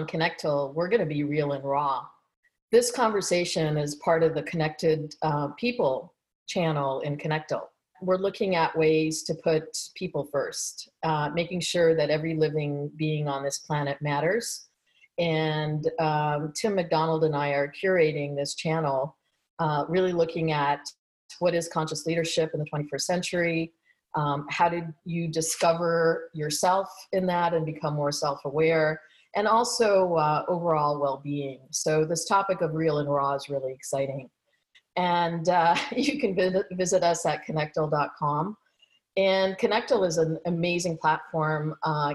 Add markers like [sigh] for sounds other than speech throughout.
on Connectal, we're going to be real and raw. This conversation is part of the Connected uh, People channel in Connectal. We're looking at ways to put people first, uh, making sure that every living being on this planet matters. And um, Tim McDonald and I are curating this channel, uh, really looking at what is conscious leadership in the 21st century, um, how did you discover yourself in that and become more self-aware and also uh, overall well-being. So this topic of real and raw is really exciting. And uh, [laughs] you can visit, us at connectal.com and connectal is an amazing platform uh,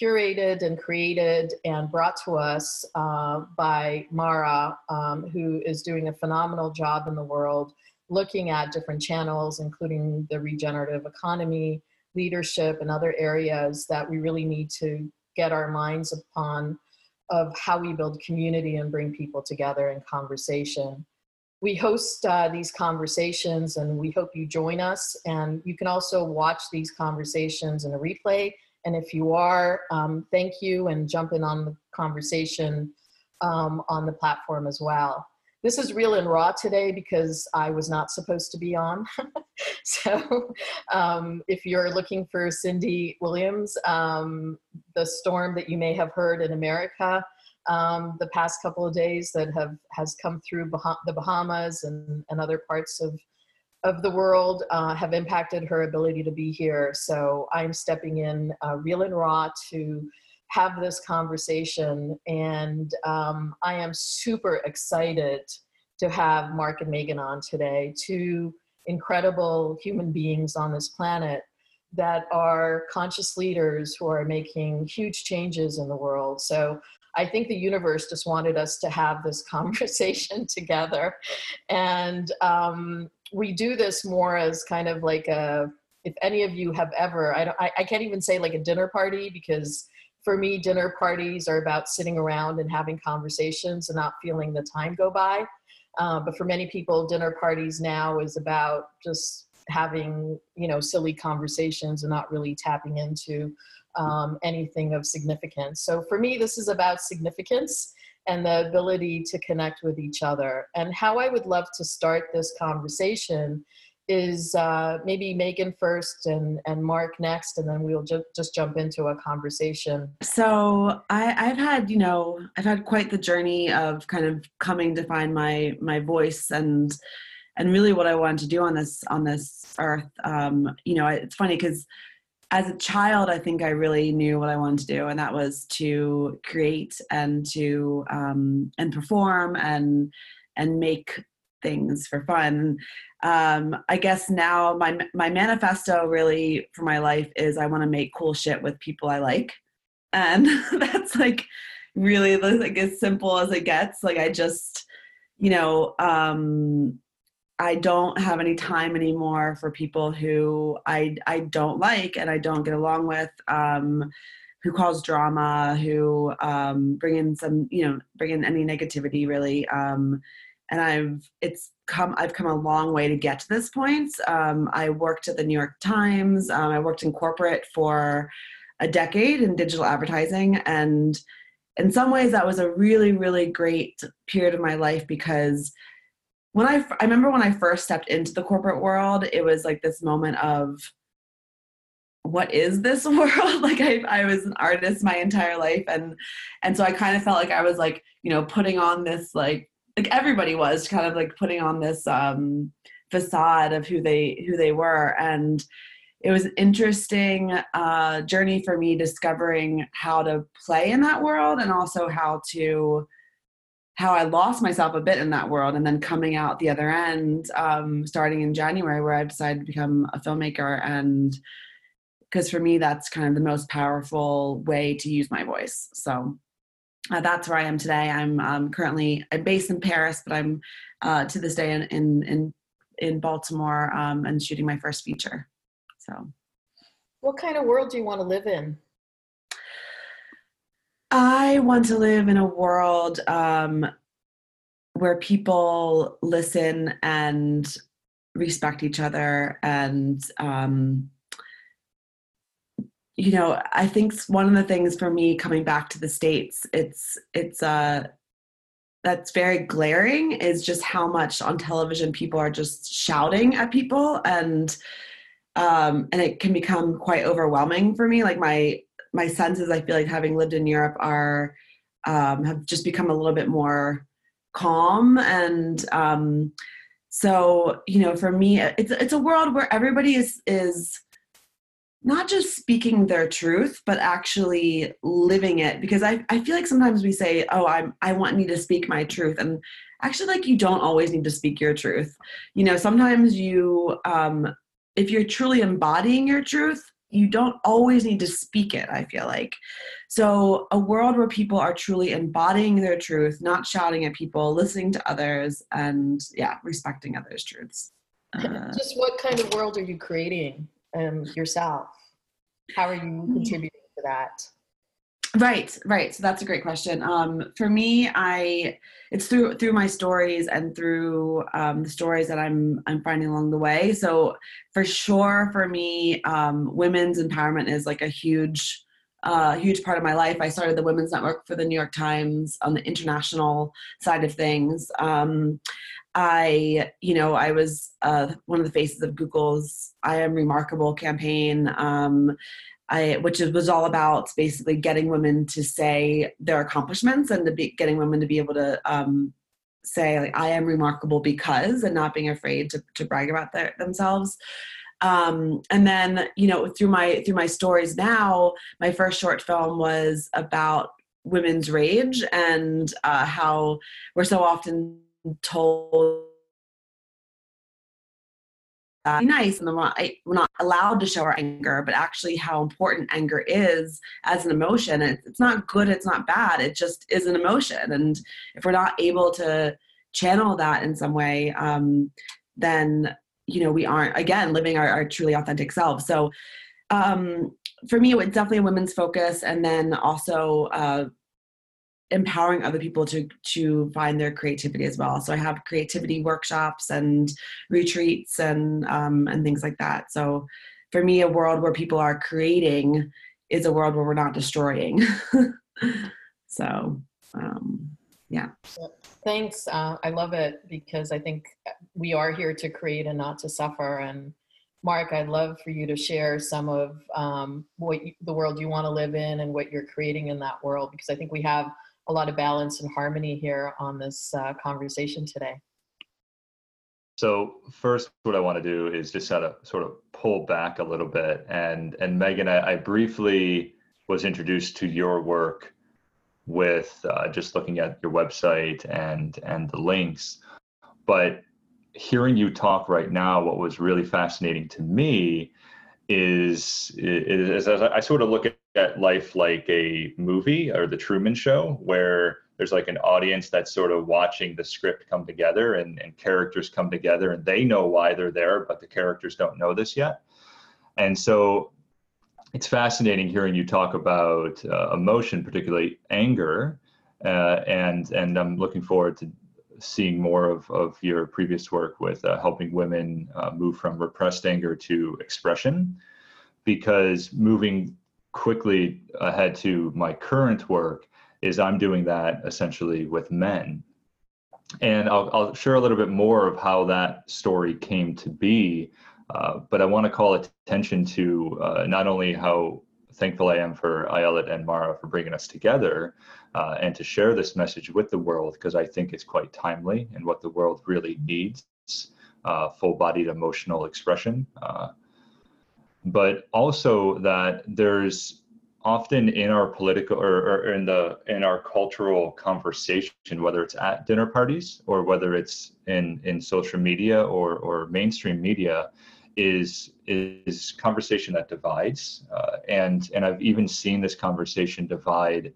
curated and created and brought to us uh, by mara um, who is doing a phenomenal job in the world looking at different channels, including the regenerative economy, leadership, and other areas that we really need to get our minds upon of how we build community and bring people together in conversation. We host uh, these conversations and we hope you join us. And you can also watch these conversations in a replay. And if you are, um, thank you and jump in on the conversation um, on the platform as well this is real and raw today because I was not supposed to be on. [laughs] so um, if you're looking for Cindy Williams, um, the storm that you may have heard in America um, the past couple of days that have has come through bah the Bahamas and, and other parts of of the world uh, have impacted her ability to be here. So I'm stepping in uh, real and raw to have this conversation. And um, I am super excited to have Mark and Megan on today, two incredible human beings on this planet that are conscious leaders who are making huge changes in the world. So I think the universe just wanted us to have this [laughs] conversation together. And um, we do this more as kind of like a, if any of you have ever, I, don't, I, I can't even say like a dinner party because for me, dinner parties are about sitting around and having conversations and not feeling the time go by. Uh, but for many people, dinner parties now is about just having, you know, silly conversations and not really tapping into um, anything of significance. So for me, this is about significance and the ability to connect with each other. And how I would love to start this conversation is uh, maybe Megan first and, and Mark next, and then we'll ju- just jump into a conversation. So I, I've had, you know, I've had quite the journey of kind of coming to find my my voice and and really what I wanted to do on this on this earth. Um, you know, it's funny because as a child, I think I really knew what I wanted to do, and that was to create and to um, and perform and and make things for fun. Um, I guess now my my manifesto really for my life is I want to make cool shit with people I like, and [laughs] that's like really like as simple as it gets. Like I just, you know, um, I don't have any time anymore for people who I I don't like and I don't get along with. Um, who cause drama, who um, bring in some, you know, bring in any negativity really. Um, and I've it's come I've come a long way to get to this point. Um, I worked at the New York Times. Um, I worked in corporate for a decade in digital advertising, and in some ways that was a really really great period of my life because when I I remember when I first stepped into the corporate world, it was like this moment of what is this [laughs] world like I, I was an artist my entire life and and so i kind of felt like i was like you know putting on this like like everybody was kind of like putting on this um, facade of who they who they were. And it was an interesting uh, journey for me discovering how to play in that world and also how to how I lost myself a bit in that world. And then coming out the other end um, starting in January where I decided to become a filmmaker. And because for me that's kind of the most powerful way to use my voice. So uh, that's where I am today. I'm um, currently I'm based in Paris, but I'm uh, to this day in in in, in Baltimore um, and shooting my first feature. So, what kind of world do you want to live in? I want to live in a world um, where people listen and respect each other and um, you know, I think one of the things for me coming back to the states, it's it's uh that's very glaring is just how much on television people are just shouting at people and um and it can become quite overwhelming for me. Like my my senses i feel like having lived in europe are um have just become a little bit more calm and um so you know for me it's it's a world where everybody is is not just speaking their truth but actually living it. Because I, I feel like sometimes we say oh i'm i want me to speak my truth and actually like you don't always need to speak your truth. You know sometimes you um if you're truly embodying your truth you don't always need to speak it i feel like. So a world where people are truly embodying their truth not shouting at people listening to others and yeah respecting others truths. Uh, just what kind of world are you creating um, yourself? How are you hmm. contributing to that? Right, right. So that's a great question. Um, for me, I it's through through my stories and through um, the stories that I'm I'm finding along the way. So for sure, for me, um, women's empowerment is like a huge uh, huge part of my life. I started the Women's Network for the New York Times on the international side of things. Um, I, you know, I was uh, one of the faces of Google's "I Am Remarkable" campaign, um, I, which was all about basically getting women to say their accomplishments and to be getting women to be able to um, say like I am remarkable because, and not being afraid to to brag about their, themselves. Um, and then you know through my through my stories now, my first short film was about women's rage and uh, how we're so often told nice and we're not, allowed to show our anger but actually how important anger is as an emotion it's not good it's not bad it just is an emotion and if we're not able to channel that in some way um, then you know we aren't again living our, our truly authentic selves so um, for me it was definitely a women's focus and then also uh, empowering other people to to find their creativity as well. So I have creativity workshops and retreats and um, and things like that. So for me, a world where people are creating is a world where we're not destroying. [laughs] so um, yeah. Thanks. Uh, I love it because I think we are here to create and not to suffer. And Mark, I'd love for you to share some of um, what you, the world you want to live in and what you're creating in that world because I think we have a lot of balance and harmony here on this uh, conversation today. So first, what I want to do is just sort of sort of pull back a little bit, and and Megan, I, I briefly was introduced to your work with uh, just looking at your website and and the links, but hearing you talk right now, what was really fascinating to me is, is, is as I sort of look at at life like a movie or the Truman Show, where there's like an audience that's sort of watching the script come together and, and characters come together and they know why they're there, but the characters don't know this yet. And so it's fascinating hearing you talk about uh, emotion, particularly anger. Uh, and and I'm looking forward to seeing more of, of your previous work with uh, helping women uh, move from repressed anger to expression because moving quickly ahead to my current work is I'm doing that essentially with men. And I'll, I'll share a little bit more of how that story came to be. Uh, but I want to call attention to uh, not only how thankful I am for Ayelet and Mara for bringing us together uh, and to share this message with the world, because I think it's quite timely and what the world really needs uh, full bodied emotional expression. But also that there's often in our political or, or, in the in our cultural conversation whether it's at dinner parties or whether it's in in social media or or mainstream media is is conversation that divides. Uh, and and i've even seen this conversation divide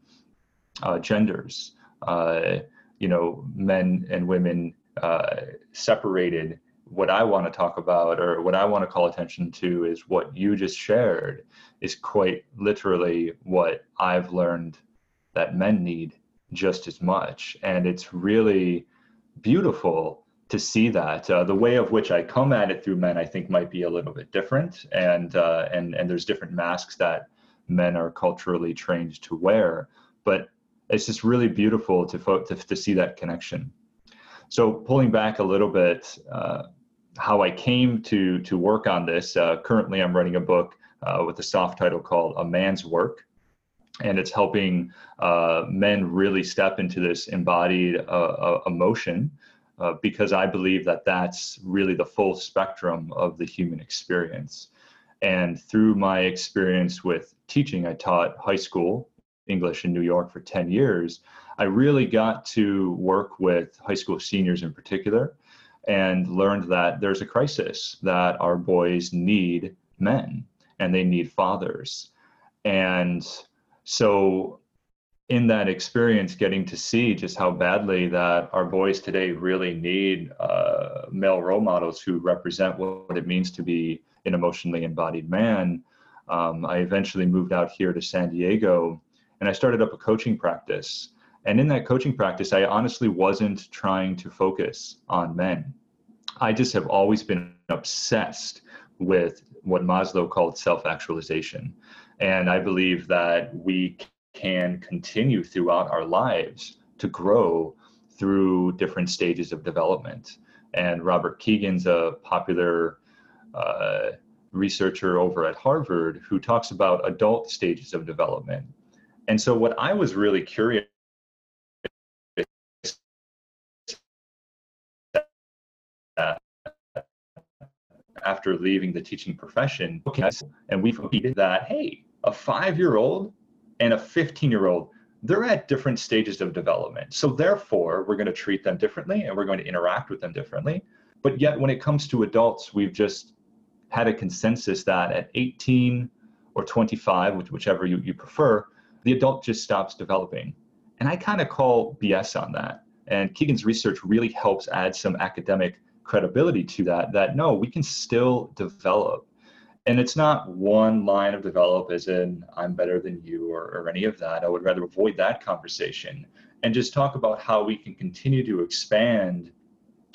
uh, genders. Uh, you know men and women uh, separated what I want to talk about or what I want to call attention to is what you just shared is quite literally what I've learned that men need just as much. And it's really beautiful to see that. Uh, the way of which I come at it through men, I think, might be a little bit different. And, uh, and, and there's different masks that men are culturally trained to wear. But it's just really beautiful to, fo- to, to see that connection. So pulling back a little bit, uh, how I came to to work on this. Uh, currently, I'm writing a book uh, with a soft title called "A Man's Work," and it's helping uh, men really step into this embodied uh, emotion. Uh, because I believe that that's really the full spectrum of the human experience. And through my experience with teaching, I taught high school English in New York for 10 years. I really got to work with high school seniors in particular and learned that there's a crisis that our boys need men and they need fathers. And so in that experience, getting to see just how badly that our boys today really need uh, male role models who represent what it means to be an emotionally embodied man, um, I eventually moved out here to San Diego and I started up a coaching practice. And in that coaching practice, I honestly wasn't trying to focus on men. I just have always been obsessed with what Maslow called self actualization. And I believe that we can continue throughout our lives to grow through different stages of development. And Robert Kegan's a popular uh, researcher over at Harvard who talks about adult stages of development. And so, what I was really curious after leaving the teaching profession, and we've repeated that, hey, a five year old and a 15 year old, they're at different stages of development. So, therefore, we're going to treat them differently and we're going to interact with them differently. But yet, when it comes to adults, we've just had a consensus that at 18 or 25, which, whichever you, you prefer, the adult just stops developing. And I kind of call BS on that. And Kegan's research really helps add some academic credibility to that, that no, we can still develop. And it's not one line of develop as in I'm better than you or, or any of that. I would rather avoid that conversation and just talk about how we can continue to expand,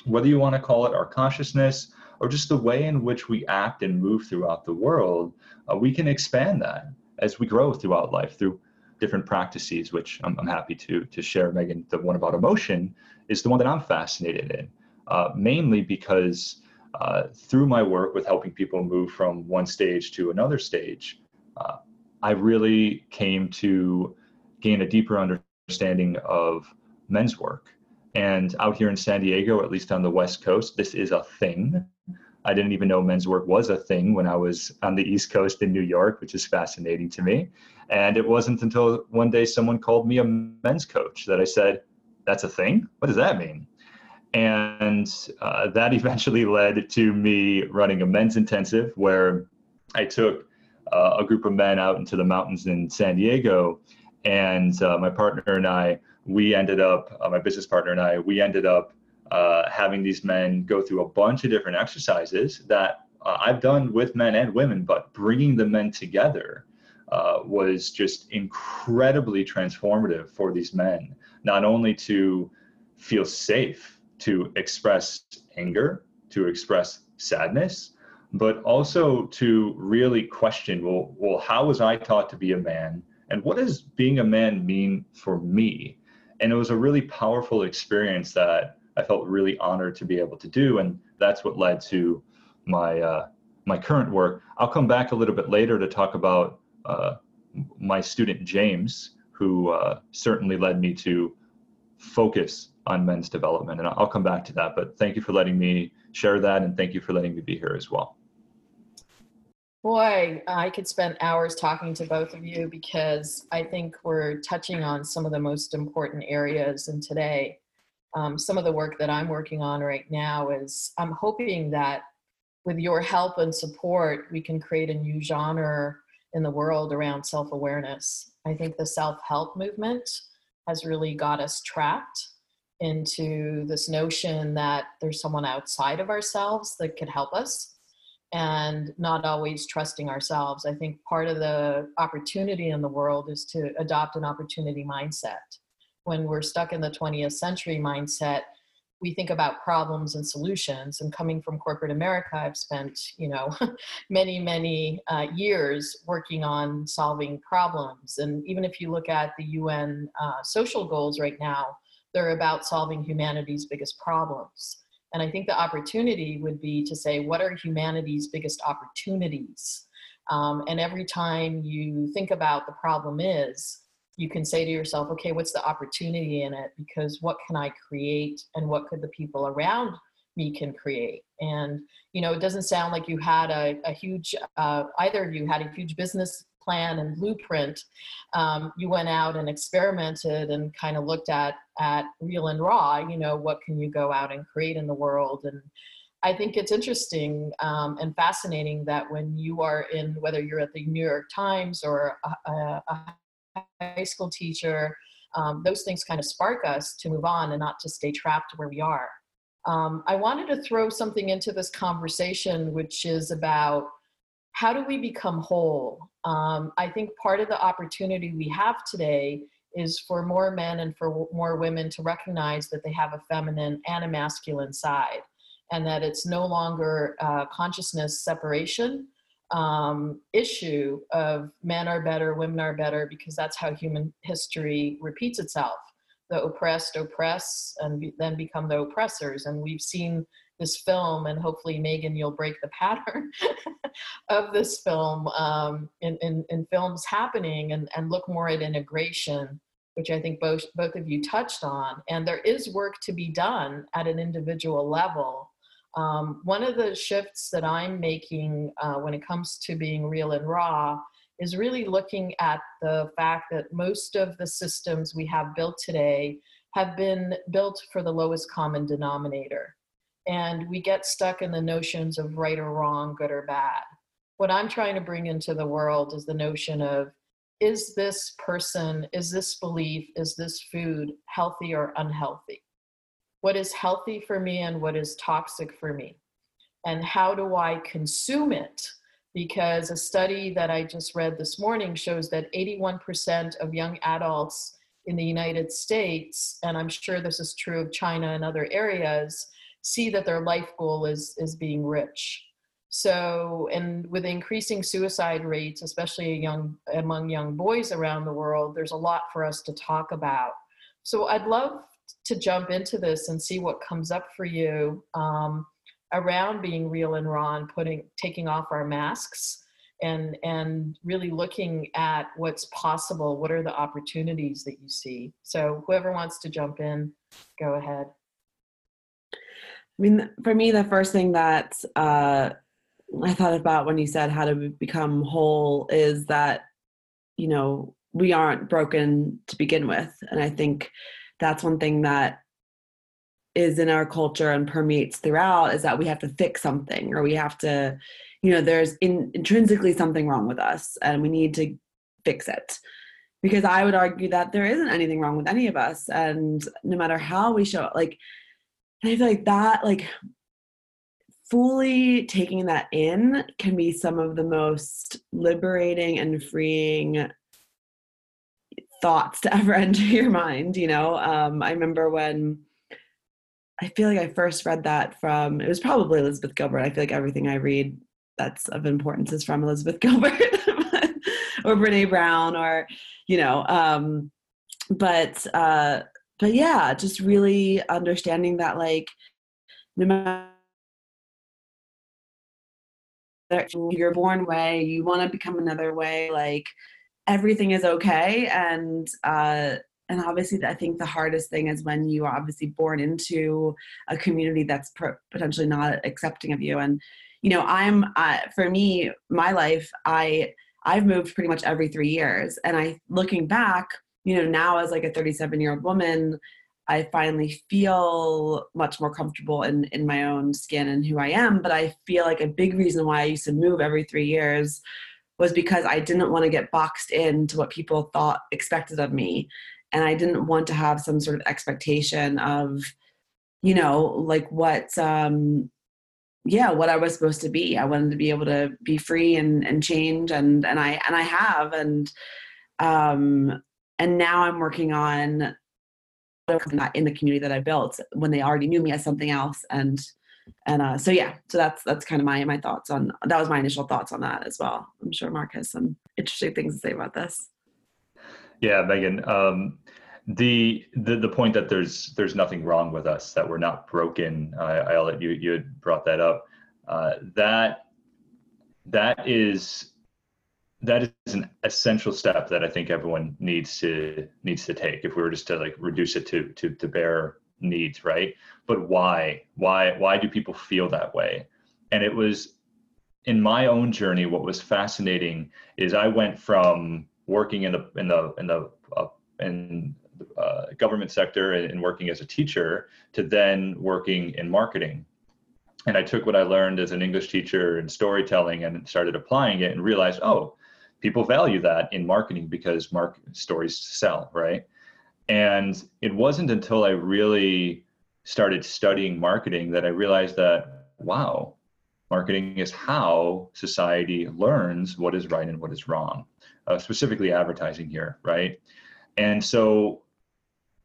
whether you want to call it our consciousness or just the way in which we act and move throughout the world, uh, we can expand that as we grow throughout life through different practices, which I'm, I'm, happy to to share. Megan, the one about emotion is the one that I'm fascinated in, uh, mainly because uh, through my work with helping people move from one stage to another stage, uh, I really came to gain a deeper understanding of men's work. And out here in San Diego, at least on the West Coast, this is a thing. I didn't even know men's work was a thing when I was on the East Coast in New York, which is fascinating to me. And it wasn't until one day someone called me a men's coach that I said, That's a thing? What does that mean? And uh, that [laughs] eventually led to me running a men's intensive where I took uh, a group of men out into the mountains in San Diego. And uh, my partner and I, we ended up, uh, my business partner and I, we ended up uh, having these men go through a bunch of different exercises that uh, I've done with men and women, but bringing the men together was just incredibly transformative for these men, not only to feel safe to express anger, to express sadness, but also to really question well, well, how was I taught to be a man? And what does being a man mean for me? And it was a really powerful experience that I felt really honored to be able to do, and that's what led to my uh, my current work. I'll come back a little bit later to talk about uh, my student James, who uh, certainly led me to focus on men's development, and I'll come back to that. But thank you for letting me share that, and thank you for letting me be here as well. Boy, I could spend hours talking to both of you because I think we're touching on some of the most important areas And today um, some of the work that I'm working on right now is I'm hoping that with your help and support, we can create a new genre in the world around self awareness. I think the self help movement has really got us trapped into this notion that there's someone outside of ourselves that could help us and not always trusting ourselves. I think part of the opportunity in the world is to adopt an opportunity mindset when we're stuck in the 20th century mindset, we think about problems and solutions. And coming from corporate America, I've spent, you know, [laughs] many, many uh, years working on solving problems. And even if you look at the UN uh, social goals right now, they're about solving humanity's biggest problems. And I think the opportunity would be to say, what are humanity's biggest opportunities? Um, and every time you think about the problem is, you can say to yourself, okay, what's the opportunity in it? Because what can I create and what could the people around me can create? And, you know, it doesn't sound like you had a, a huge, uh, either of you had a huge business plan and blueprint. Um, you went out and experimented and kind of looked at, at real and raw, you know, what can you go out and create in the world? And I think it's interesting um, and fascinating that when you are in, whether you're at the New York Times or a, a, a high school teacher, um, those things kind of spark us to move on and not to stay trapped where we are. Um, I wanted to throw something into this conversation, which is about how do we become whole? Um, I think part of the opportunity we have today is for more men and for more women to recognize that they have a feminine and a masculine side, and that it's no longer uh, consciousness separation, um, issue of men are better, women are better, because that's how human history repeats itself. The oppressed oppress and be, then become the oppressors. And we've seen this film, and hopefully, Megan, you'll break the pattern [laughs] of this film um, in, in, in, films happening and, and look more at integration, which I think both, both of you touched on. And there is work to be done at an individual level um, one of the shifts that I'm making uh, when it comes to being real and raw is really looking at the fact that most of the systems we have built today have been built for the lowest common denominator. And we get stuck in the notions of right or wrong, good or bad. What I'm trying to bring into the world is the notion of is this person, is this belief, is this food healthy or unhealthy? What is healthy for me and what is toxic for me. And how do i consume it? Because a study that i just read this morning shows that 81% of young adults in the united states and i'm sure this is true of china and other areas see that their life goal is is being rich. So and with increasing suicide rates especially young among young boys around the world there's a lot for us to talk about. So i'd love to jump into this and see what comes up for you um, around being real and raw and putting taking off our masks and and really looking at what's possible what are the opportunities that you see. So whoever wants to jump in go ahead. I mean for me the first thing that uh, i thought about when you said how to become whole is that you know we aren't broken to begin with. And i think that's one thing that is in our culture and permeates throughout is that we have to fix something or we have to you know there's in, intrinsically something wrong with us and we need to fix it. Because i would argue that there isn't anything wrong with any of us and no matter how we show like i feel like that like fully taking that in can be some of the most liberating and freeing thoughts to [laughs] ever enter your mind you know? Um, i remember when i feel like i first read that from it was probably elizabeth gilbert. I feel like everything i read that's of importance is from elizabeth [laughs] gilbert [laughs] or brene brown or you know um, but uh but yeah just really understanding that like no matter you're born way you want to become another way like everything is okay and uh and obviously i think the hardest thing is when you are obviously born into a community that's potentially not accepting of you. And you know i'm uh, for me my life i i've moved pretty much every three years. And i looking back you know now as like a 37 year old woman i finally feel much more comfortable in in my own skin and who i am. But i feel like a big reason why i used to move every three years was because I didn't want to get boxed into what people thought expected of me. And I didn't want to have some sort of expectation of, you know, like what, um, yeah, what I was supposed to be. I wanted to be able to be free and, and change. And, and I, and I have, and, um, and now I'm working on not in the community that I built when they already knew me as something else. And and uh, so yeah, so that's that's kind of my my thoughts on that was my initial thoughts on that as well. I'm sure Mark has some interesting things to say about this. Yeah, Megan. Um, the, the the point that there's there's nothing wrong with us that we're not broken. I, I'll let you you had brought that up. Uh, that that is that is an essential step that I think everyone needs to needs to take if we were just to like reduce it to to to bare needs, right? But why? Why why do people feel that way? And it was in my own journey what was fascinating is I went from working in the in the in the uh, in uh, government sector and, and working as a teacher to then working in marketing and I took what I learned as an English teacher and storytelling and started applying it and realized, oh, people value that in marketing because mark stories sell, right? And it wasn't until I really started studying marketing that I realized that, wow, marketing is how society learns what is right and what is wrong, uh, specifically advertising here, right? And so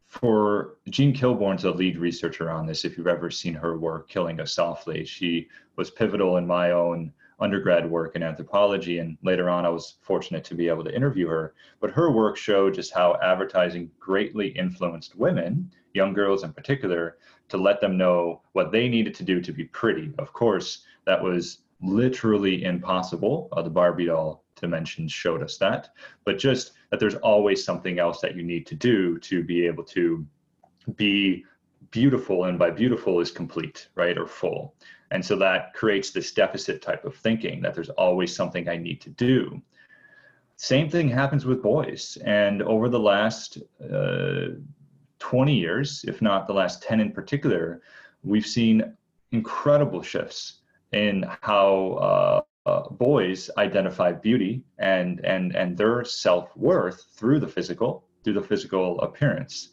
for Jean Kilbourne's a lead researcher on this. If you've ever seen her work, Killing Us Softly, she was pivotal in my own undergrad work in anthropology. And later on, I was fortunate to be able to interview her. But her work showed just how advertising greatly influenced women, young girls in particular, to let them know what they needed to do to be pretty. Of course, that was literally impossible. Uh, the Barbie doll dimensions showed us that, but just that there's always something else that you need to do to be able to be beautiful. And by beautiful is complete, right? Or full. And so that creates this deficit type of thinking that there's always something I need to do. Same thing happens with boys. And over the last uh, 20 years, if not the last 10 in particular, we've seen incredible shifts in how uh, uh, boys identify beauty and and and their self-worth through the physical through the physical appearance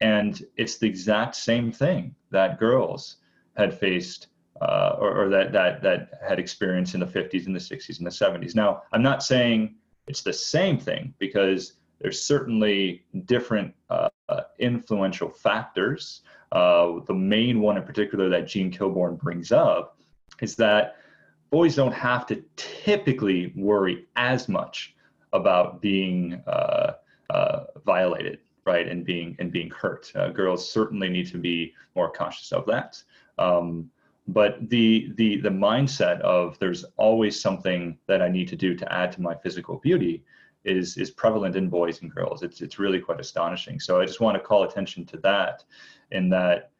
and it's the exact same thing that girls had faced uh, or, or, that that that had experience in the 50s and the 60s and the 70s now i'm not saying it's the same thing because there's certainly different uh, influential factors uh, the main one in particular that Jean Kilbourne brings up is that boys don't have to typically worry as much about being uh, uh, violated, right, and being and being hurt. Uh, girls certainly need to be more conscious of that. Um, but the the the mindset of there's always something that I need to do to add to my physical beauty is is prevalent in boys and girls. It's it's really quite astonishing. So I just want to call attention to that, in that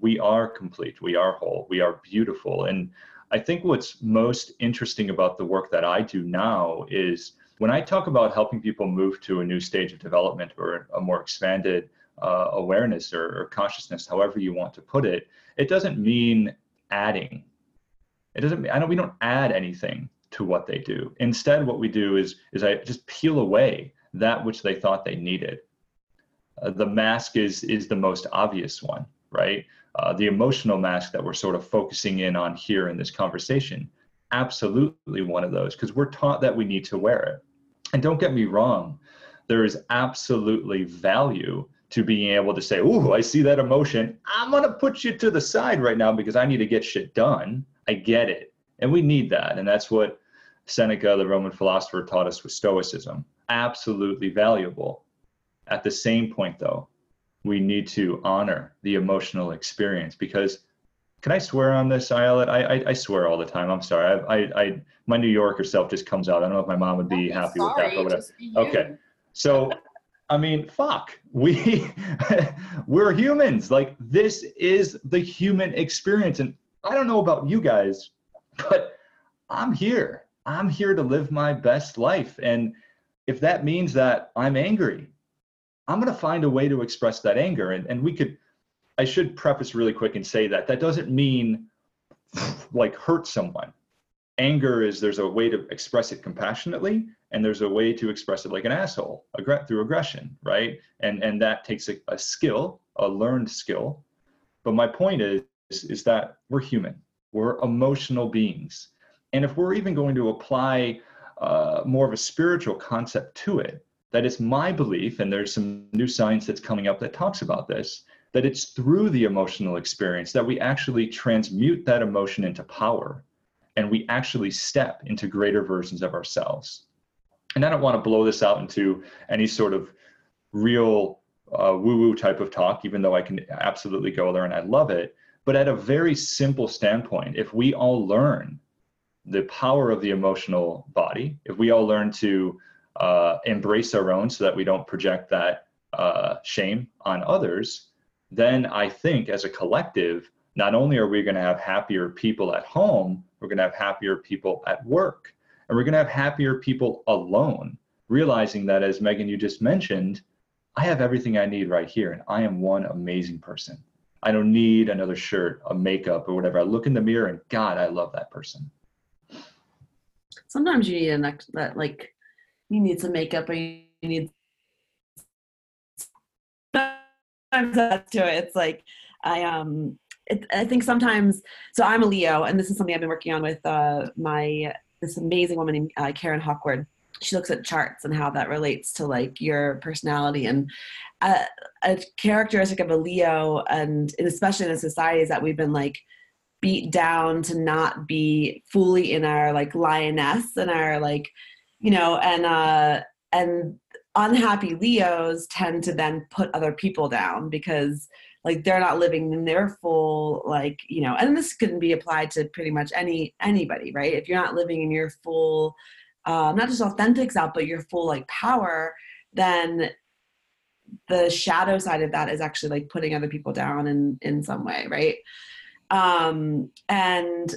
we are complete, we are whole, we are beautiful, and I think what's most interesting about the work that I do now is when I talk about helping people move to a new stage of development or a more expanded uh, awareness or, or consciousness, however you want to put it, it doesn't mean adding. It doesn't. I know we don't add anything to what they do. Instead, what we do is is I just peel away that which they thought they needed. Uh, the mask is is the most obvious one, right? Uh, the emotional mask that we're sort of focusing in on here in this conversation, absolutely one of those, because we're taught that we need to wear it. And don't get me wrong, there is absolutely value to being able to say, Ooh, I see that emotion. I'm going to put you to the side right now because I need to get shit done. I get it. And we need that. And that's what Seneca, the Roman philosopher, taught us with Stoicism. Absolutely valuable. At the same point, though, we need to honor the emotional experience because can I swear on this, Ayelet? I, I, I swear all the time. I'm sorry. I, I, I, my New Yorker self just comes out. I don't know if my mom would be happy sorry, with that. But okay. So, I mean, fuck. We [laughs] we're humans. Like this is the human experience, and I don't know about you guys, but I'm here. I'm here to live my best life, and if that means that I'm angry I'm to find a way to express that anger. And, and we could, I should preface really quick and say that that doesn't mean like hurt someone. Anger is there's a way to express it compassionately, and there's a way to express it like an asshole aggr- through aggression, right? And and that takes a, a skill, a learned skill. But my point is, is that we're human, we're emotional beings, and if we're even going to apply uh, more of a spiritual concept to it, that it's my belief, and there's some new science that's coming up that talks about this, that it's through the emotional experience that we actually transmute that emotion into power and we actually step into greater versions of ourselves. And I don't want to blow this out into any sort of real uh, woo woo type of talk, even though I can absolutely go there and I love it. But at a very simple standpoint, if we all learn the power of the emotional body, if we all learn to uh, embrace our own so that we don't project that uh, shame on others, then I think as a collective, not only are we going to have happier people at home, we're going to have happier people at work, and we're going to have happier people alone, realizing that, as Megan, you just mentioned, I have everything I need right here, and I am one amazing person. I don't need another shirt, a makeup, or whatever. I look in the mirror and God, I love that person. Sometimes you need an ex- that like you need some makeup or you need sometimes that's to it. It's like I um it, I think sometimes so I'm a Leo and this is something I've been working on with uh my this amazing woman named uh, Karen Hawkward. She looks at charts and how that relates to like your personality and uh, a characteristic of a Leo and, and especially in a society is that we've been like beat down to not be fully in our like lioness and our like you know and uh and unhappy leos tend to then put other people down because like they're not living in their full like you know and this can be applied to pretty much any anybody right? If you're not living in your full uh, not just authentic self but your full like power then the shadow side of that is actually like putting other people down in in some way right? Um and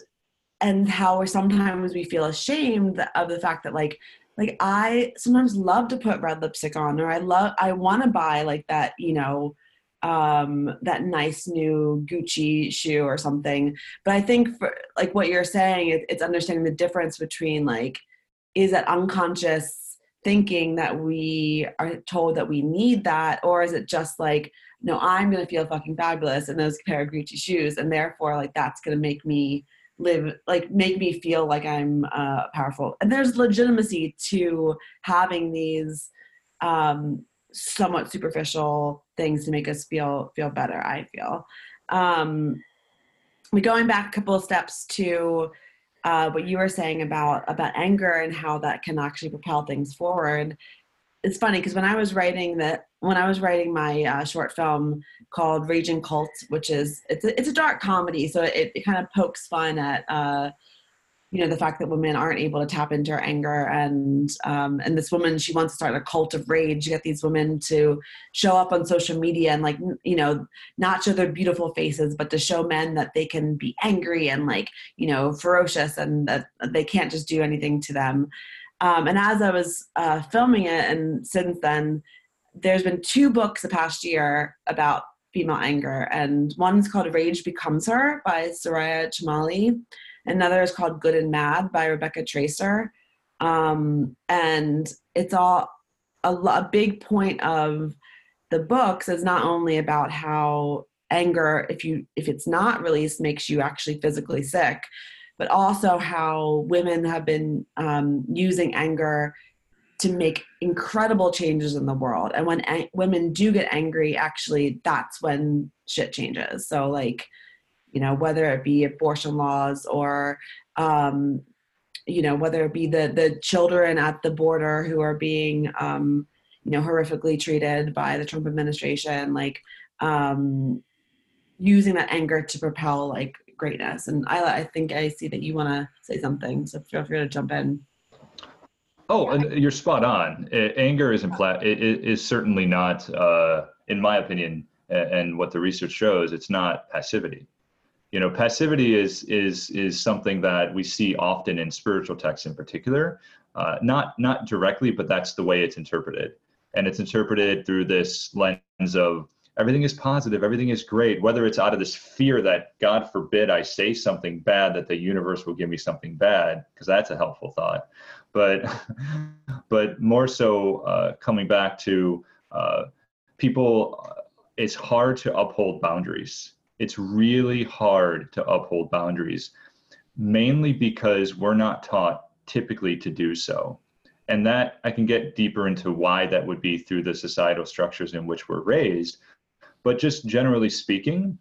and how sometimes we feel ashamed of the fact that like like i sometimes love to put red lipstick on or i love i want to buy like that you know um that nice new gucci shoe or something. But i think for like what you're saying it, it's understanding the difference between like is that unconscious thinking that we are told that we need that or is it just like no i'm going to feel fucking fabulous in those pair of gucci shoes and therefore like that's going to make me live like make me feel like i'm uh, powerful. And there's legitimacy to having these um, somewhat superficial things to make us feel feel better i feel. Um, going back a couple of steps to uh, what you were saying about about anger and how that can actually propel things forward. It's funny because when i was writing that when i was writing my uh, short film called raging cult which is it's a, it's a dark comedy so it, it kind of pokes fun at uh, you know the fact that women aren't able to tap into her anger and um, and this woman she wants to start a cult of rage get these women to show up on social media and like you know not show their beautiful faces but to show men that they can be angry and like you know ferocious and that they can't just do anything to them. Um, and as i was uh, filming it and since then there's been two books the past year about female anger and one's called rage becomes her by soraya chemaly Another is called Good and Mad by Rebecca Traister. Um, and it's all a, a big point of the books is not only about how anger, if you if it's not released, makes you actually physically sick, but also how women have been um, using anger to make incredible changes in the world. And when a- women do get angry, actually, that's when shit changes. So like you know, whether it be abortion laws or, um, you know, whether it be the the children at the border who are being, um, you know, horrifically treated by the Trump administration, like um, using that anger to propel like greatness. And I, I think I see that you want to say something, so feel free to jump in. Oh, and you're spot on. Anger is impla- is certainly not, uh, in my opinion, and what the research shows, it's not passivity you know passivity is is is something that we see often in spiritual texts in particular uh, not not directly but that's the way it's interpreted. And it's interpreted through this lens of everything is positive everything is great whether it's out of this fear that god forbid i say something bad that the universe will give me something bad because that's a helpful thought. But [laughs] but more so uh, coming back to uh, people uh, it's hard to uphold boundaries it's really hard to uphold boundaries, mainly because we're not taught typically to do so. and that I can get deeper into why that would be through the societal structures in which we're raised. But just generally speaking,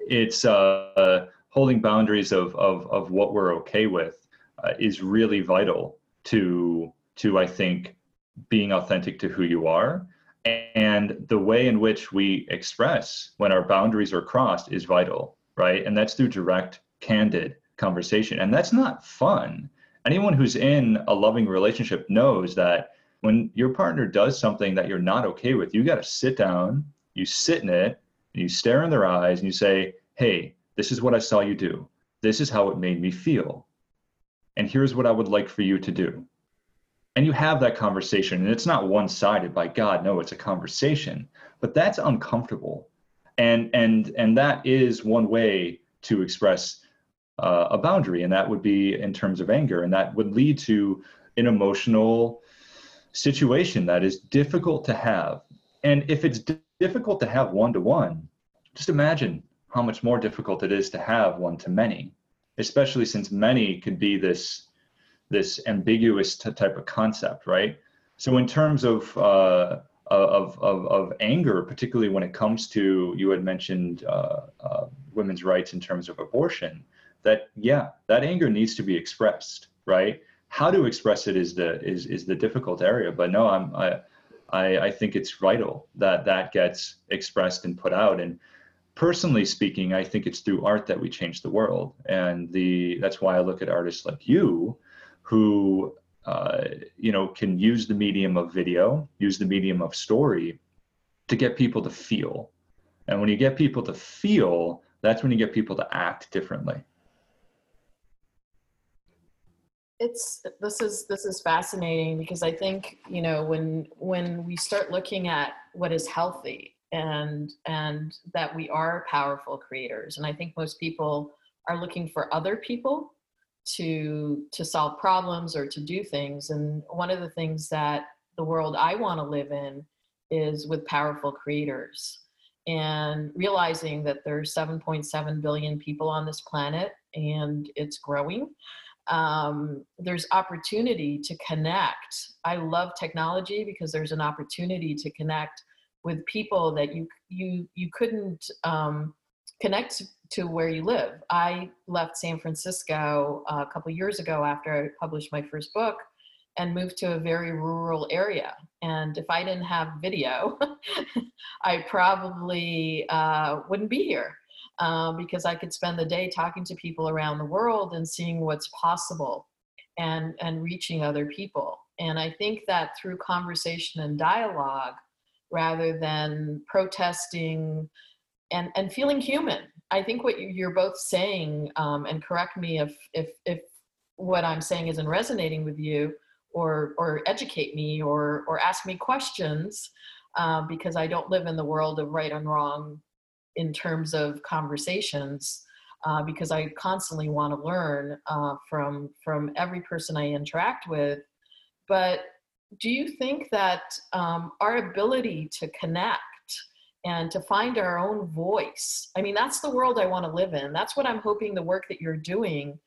it's uh, holding boundaries of, of, of what we're okay with uh, is really vital to, to, I think, being authentic to who you are. And the way in which we express when our boundaries are crossed is vital, right? And that's through direct, candid conversation. And that's not fun anyone who's in a loving relationship knows that when your partner does something that you're not okay with, you got to sit down, you sit in it, you stare in their eyes and you say, Hey, this is what I saw you do. This is how it made me feel. And here's what I would like for you to do. And you have that conversation, and it's not one sided by God, no, it's a conversation, but that's uncomfortable. And, and, and that is one way to express uh, a boundary, and that would be in terms of anger, and that would lead to an emotional situation that is difficult to have. And if it's d- difficult to have one to one, just imagine how much more difficult it is to have one to many, especially since many could be this this ambiguous type of concept, right? So in terms of uh, of, of, of anger, particularly when it comes to, you had mentioned uh, uh, women's rights in terms of abortion that yeah that anger needs to be expressed right? How to express it is the is is the difficult area but no i'm i i, I think it's vital that that gets expressed and put out. And personally speaking i think it's through art that we change the world. And the that's why i look at artists like you who uh, you know can use the medium of video use the medium of story to get people to feel. And when you get people to feel that's when you get people to act differently. It's this is this is fascinating because i think you know when when we start looking at what is healthy and and that we are powerful creators and i think most people are looking for other people to to solve problems or to do things and one of the things that the world i want to live in is with powerful creators and realizing that there's 7.7 billion people on this planet and it's growing um, there's opportunity to connect. I love technology because there's an opportunity to connect with people that you you you couldn't um, connect to where you live. I left San Francisco a couple years ago after I published my first book and moved to a very rural area. And if I didn't have video, [laughs] I probably uh, wouldn't be here um, because I could spend the day talking to people around the world and seeing what's possible and, and reaching other people. And I think that through conversation and dialogue, rather than protesting and, and feeling human, I think what you're both saying, um, and correct me if, if, if what I'm saying isn't resonating with you, or, or educate me, or, or ask me questions, uh, because I don't live in the world of right and wrong in terms of conversations uh, because I constantly want to learn uh, from from every person I interact with. But do you think that um, our ability to connect and to find our own voice, I mean, that's the world I want to live in. That's what I'm hoping the work that you're doing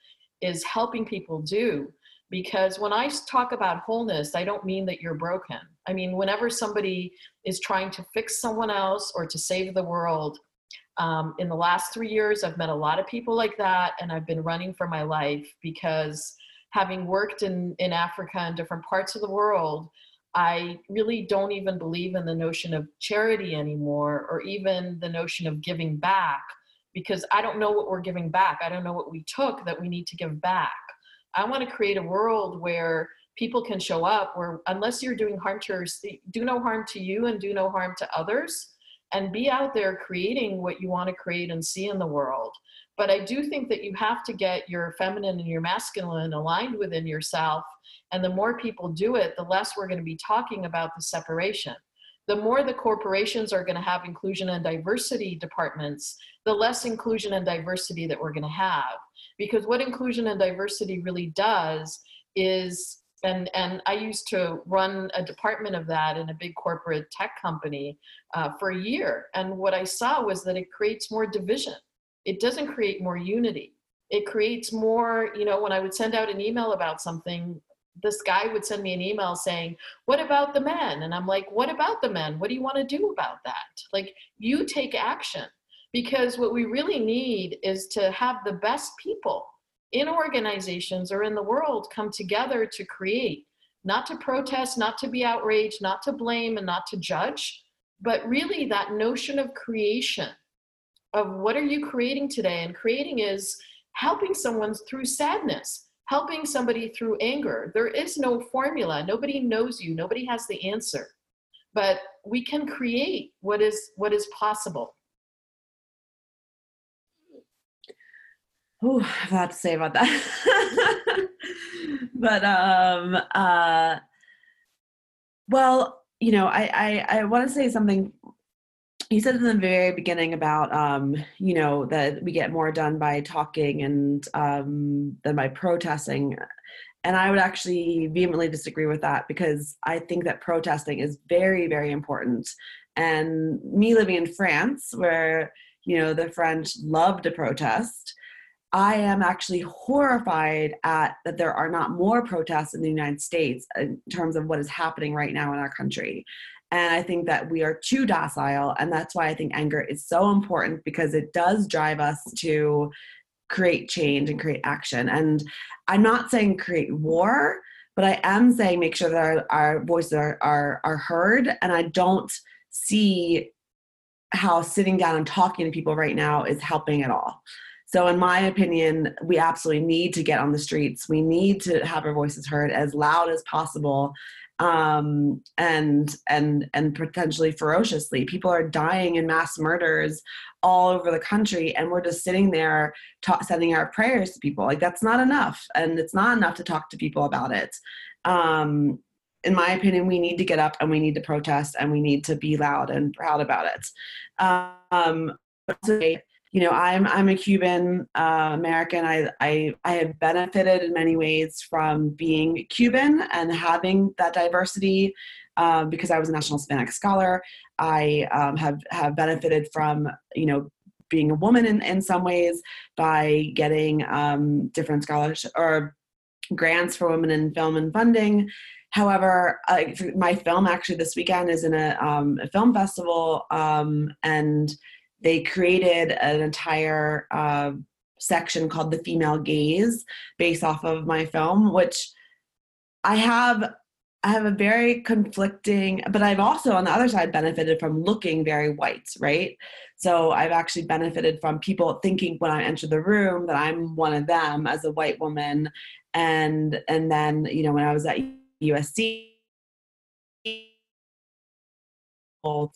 is helping people do. Because when I talk about wholeness, I don't mean that you're broken. I mean, whenever somebody is trying to fix someone else or to save the world, um, in the last three years, I've met a lot of people like that, and I've been running for my life because having worked in, in Africa and different parts of the world, I really don't even believe in the notion of charity anymore or even the notion of giving back because I don't know what we're giving back. I don't know what we took that we need to give back. I want to create a world where people can show up where unless you're doing harm to do no harm to you and do no harm to others and be out there creating what you want to create and see in the world. But I do think that you have to get your feminine and your masculine aligned within yourself. And the more people do it, the less we're going to be talking about the separation. The more the corporations are going to have inclusion and diversity departments, the less inclusion and diversity that we're going to have. Because what inclusion and diversity really does is and and I used to run a department of that in a big corporate tech company uh, for a year, and what I saw was that it creates more division. It doesn't create more unity. It creates more. You know, when I would send out an email about something, this guy would send me an email saying, What about the men? And I'm like, What about the men? What do you want to do about that? Like, you take action because what we really need is to have the best people in organizations or in the world come together to create, not to protest, not to be outraged, not to blame, and not to judge, but really that notion of creation of what are you creating today? And creating is helping someone through sadness helping somebody through anger. There is no formula. Nobody knows you. Nobody has the answer. But we can create what is what is possible. Oh, I have a lot to say about that. [laughs] but um uh well, you know, I I, I want to say something you said in the very beginning about um, you know that we get more done by talking and um, than by protesting. And i would actually vehemently disagree with that because i think that protesting is very very important. And me living in france where you know the french love to protest i am actually horrified at that there are not more protests in the united states in terms of what is happening right now in our country and I think that we are too docile. And that's why I think anger is so important because it does drive us to create change and create action. And I'm not saying create war, but I am saying make sure that our, our voices are, are, are heard. And I don't see how sitting down and talking to people right now is helping at all. So, in my opinion, we absolutely need to get on the streets. We need to have our voices heard as loud as possible um, and and and potentially ferociously. People are dying in mass murders all over the country, and we're just sitting there ta- sending our prayers to people. Like that's not enough, and it's not enough to talk to people about it. Um, in my opinion, we need to get up and we need to protest and we need to be loud and proud about it. Um, you know i'm i'm a cuban uh, american. I, I i have benefited in many ways from being cuban and having that diversity uh, because i was a national hispanic scholar. I um, have have benefited from you know being a woman in, in some ways by getting um, different scholarships or grants for women in film and funding. However my film actually this weekend is in a, um, a film festival um, and they created an entire uh, section called the female gaze based off of my film which i have i have a very conflicting but i've also on the other side benefited from looking very white right? So i've actually benefited from people thinking when i enter the room that i'm one of them as a white woman. And and then you know when i was at usc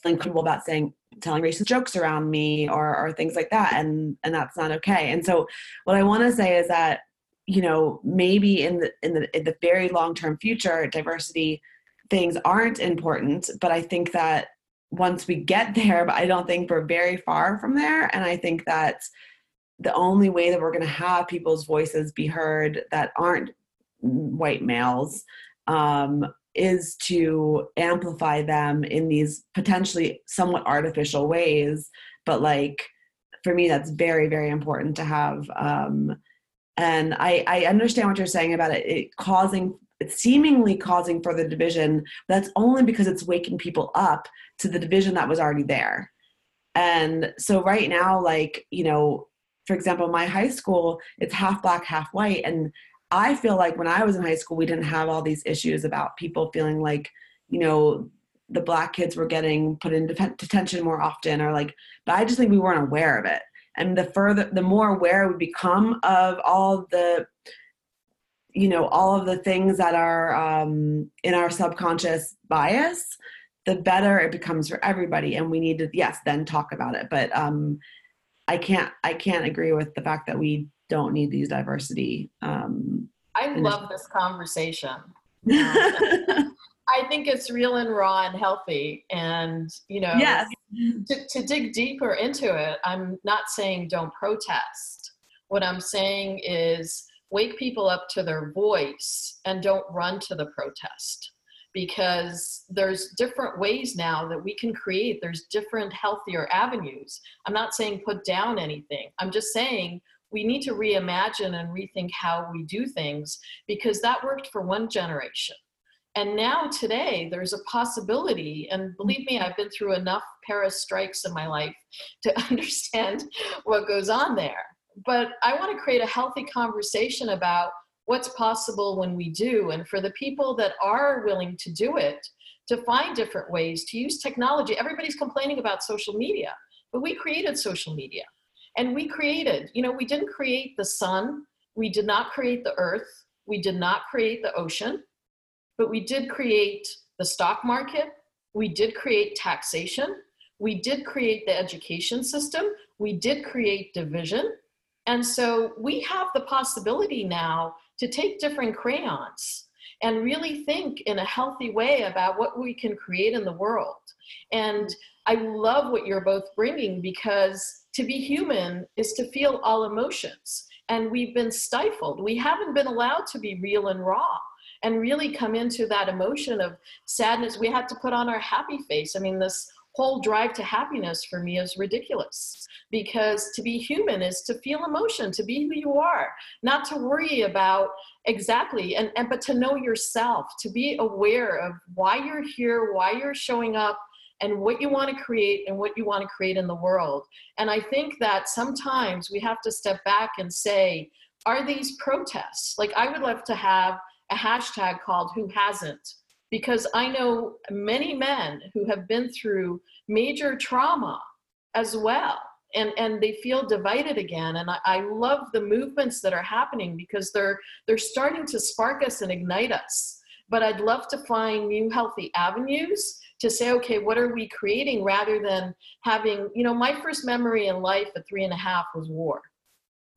think comfortable about saying telling racist jokes around me or or things like that and and that's not okay. And so what i want to say is that you know maybe in the in the in the very long term future diversity things aren't important but i think that once we get there but i don't think we're very far from there. And i think that the only way that we're going to have people's voices be heard that aren't white males um, is to amplify them in these potentially somewhat artificial ways but like for me that's very very important to have um and i i understand what you're saying about it, it causing it's seemingly causing further division that's only because it's waking people up to the division that was already there. And so right now like you know for example my high school it's half black half white and I feel like when I was in high school, we didn't have all these issues about people feeling like, you know, the black kids were getting put in detention more often or like, but I just think we weren't aware of it. And the further, the more aware we become of all the, you know, all of the things that are um, in our subconscious bias, the better it becomes for everybody. And we need to, yes, then talk about it. But um, I can't, I can't agree with the fact that we don't need these diversity. Um, I love this conversation. [laughs] I think it's real and raw and healthy. And, you know, yes. to, to dig deeper into it, I'm not saying don't protest. What I'm saying is wake people up to their voice and don't run to the protest because there's different ways now that we can create there's different healthier avenues i'm not saying put down anything i'm just saying we need to reimagine and rethink how we do things because that worked for one generation. And now today there's a possibility, and believe me, I've been through enough Paris strikes in my life to [laughs] understand what goes on there. But I want to create a healthy conversation about what's possible when we do. And for the people that are willing to do it, to find different ways to use technology. Everybody's complaining about social media, but we created social media. And we created, you know, we didn't create the sun, we did not create the earth, we did not create the ocean, but we did create the stock market, we did create taxation, we did create the education system, we did create division. And so we have the possibility now to take different crayons and really think in a healthy way about what we can create in the world. And I love what you're both bringing because to be human is to feel all emotions. And we've been stifled. We haven't been allowed to be real and raw and really come into that emotion of sadness. We had to put on our happy face. I mean, this whole drive to happiness for me is ridiculous because to be human is to feel emotion to be who you are not to worry about exactly and, and but to know yourself to be aware of why you're here why you're showing up and what you want to create and what you want to create in the world and i think that sometimes we have to step back and say are these protests like i would love to have a hashtag called who hasn't because I know many men who have been through major trauma as well. And, and they feel divided again. And I, I love the movements that are happening because they're, they're starting to spark us and ignite us. But I'd love to find new healthy avenues to say, okay, what are we creating rather than having, you know, my first memory in life at three and a half was war.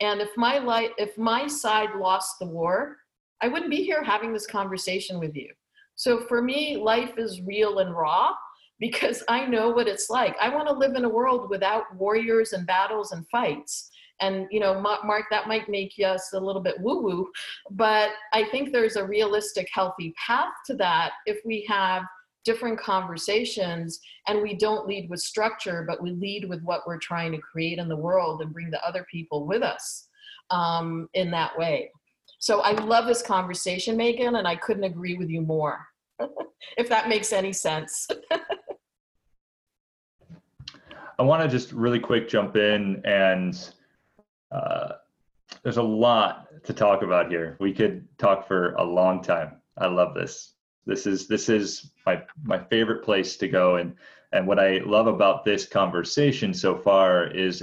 And if my life, if my side lost the war, I wouldn't be here having this conversation with you. So for me, life is real and raw [laughs] because I know what it's like. I want to live in a world without warriors and battles and fights. And, you know, Mark, that might make us a little bit woo woo, but I think there's a realistic, healthy path to that if we have different conversations and we don't lead with structure, but we lead with what we're trying to create in the world and bring the other people with us um, in that way. So I love this conversation, Megan, and I couldn't agree with you more, [laughs] if that makes any sense. [laughs] I want to just really quick jump in and uh, there's a lot to talk about here. We could talk for a long time. I love this. This is this is my my favorite place to go and and what I love about this conversation so far is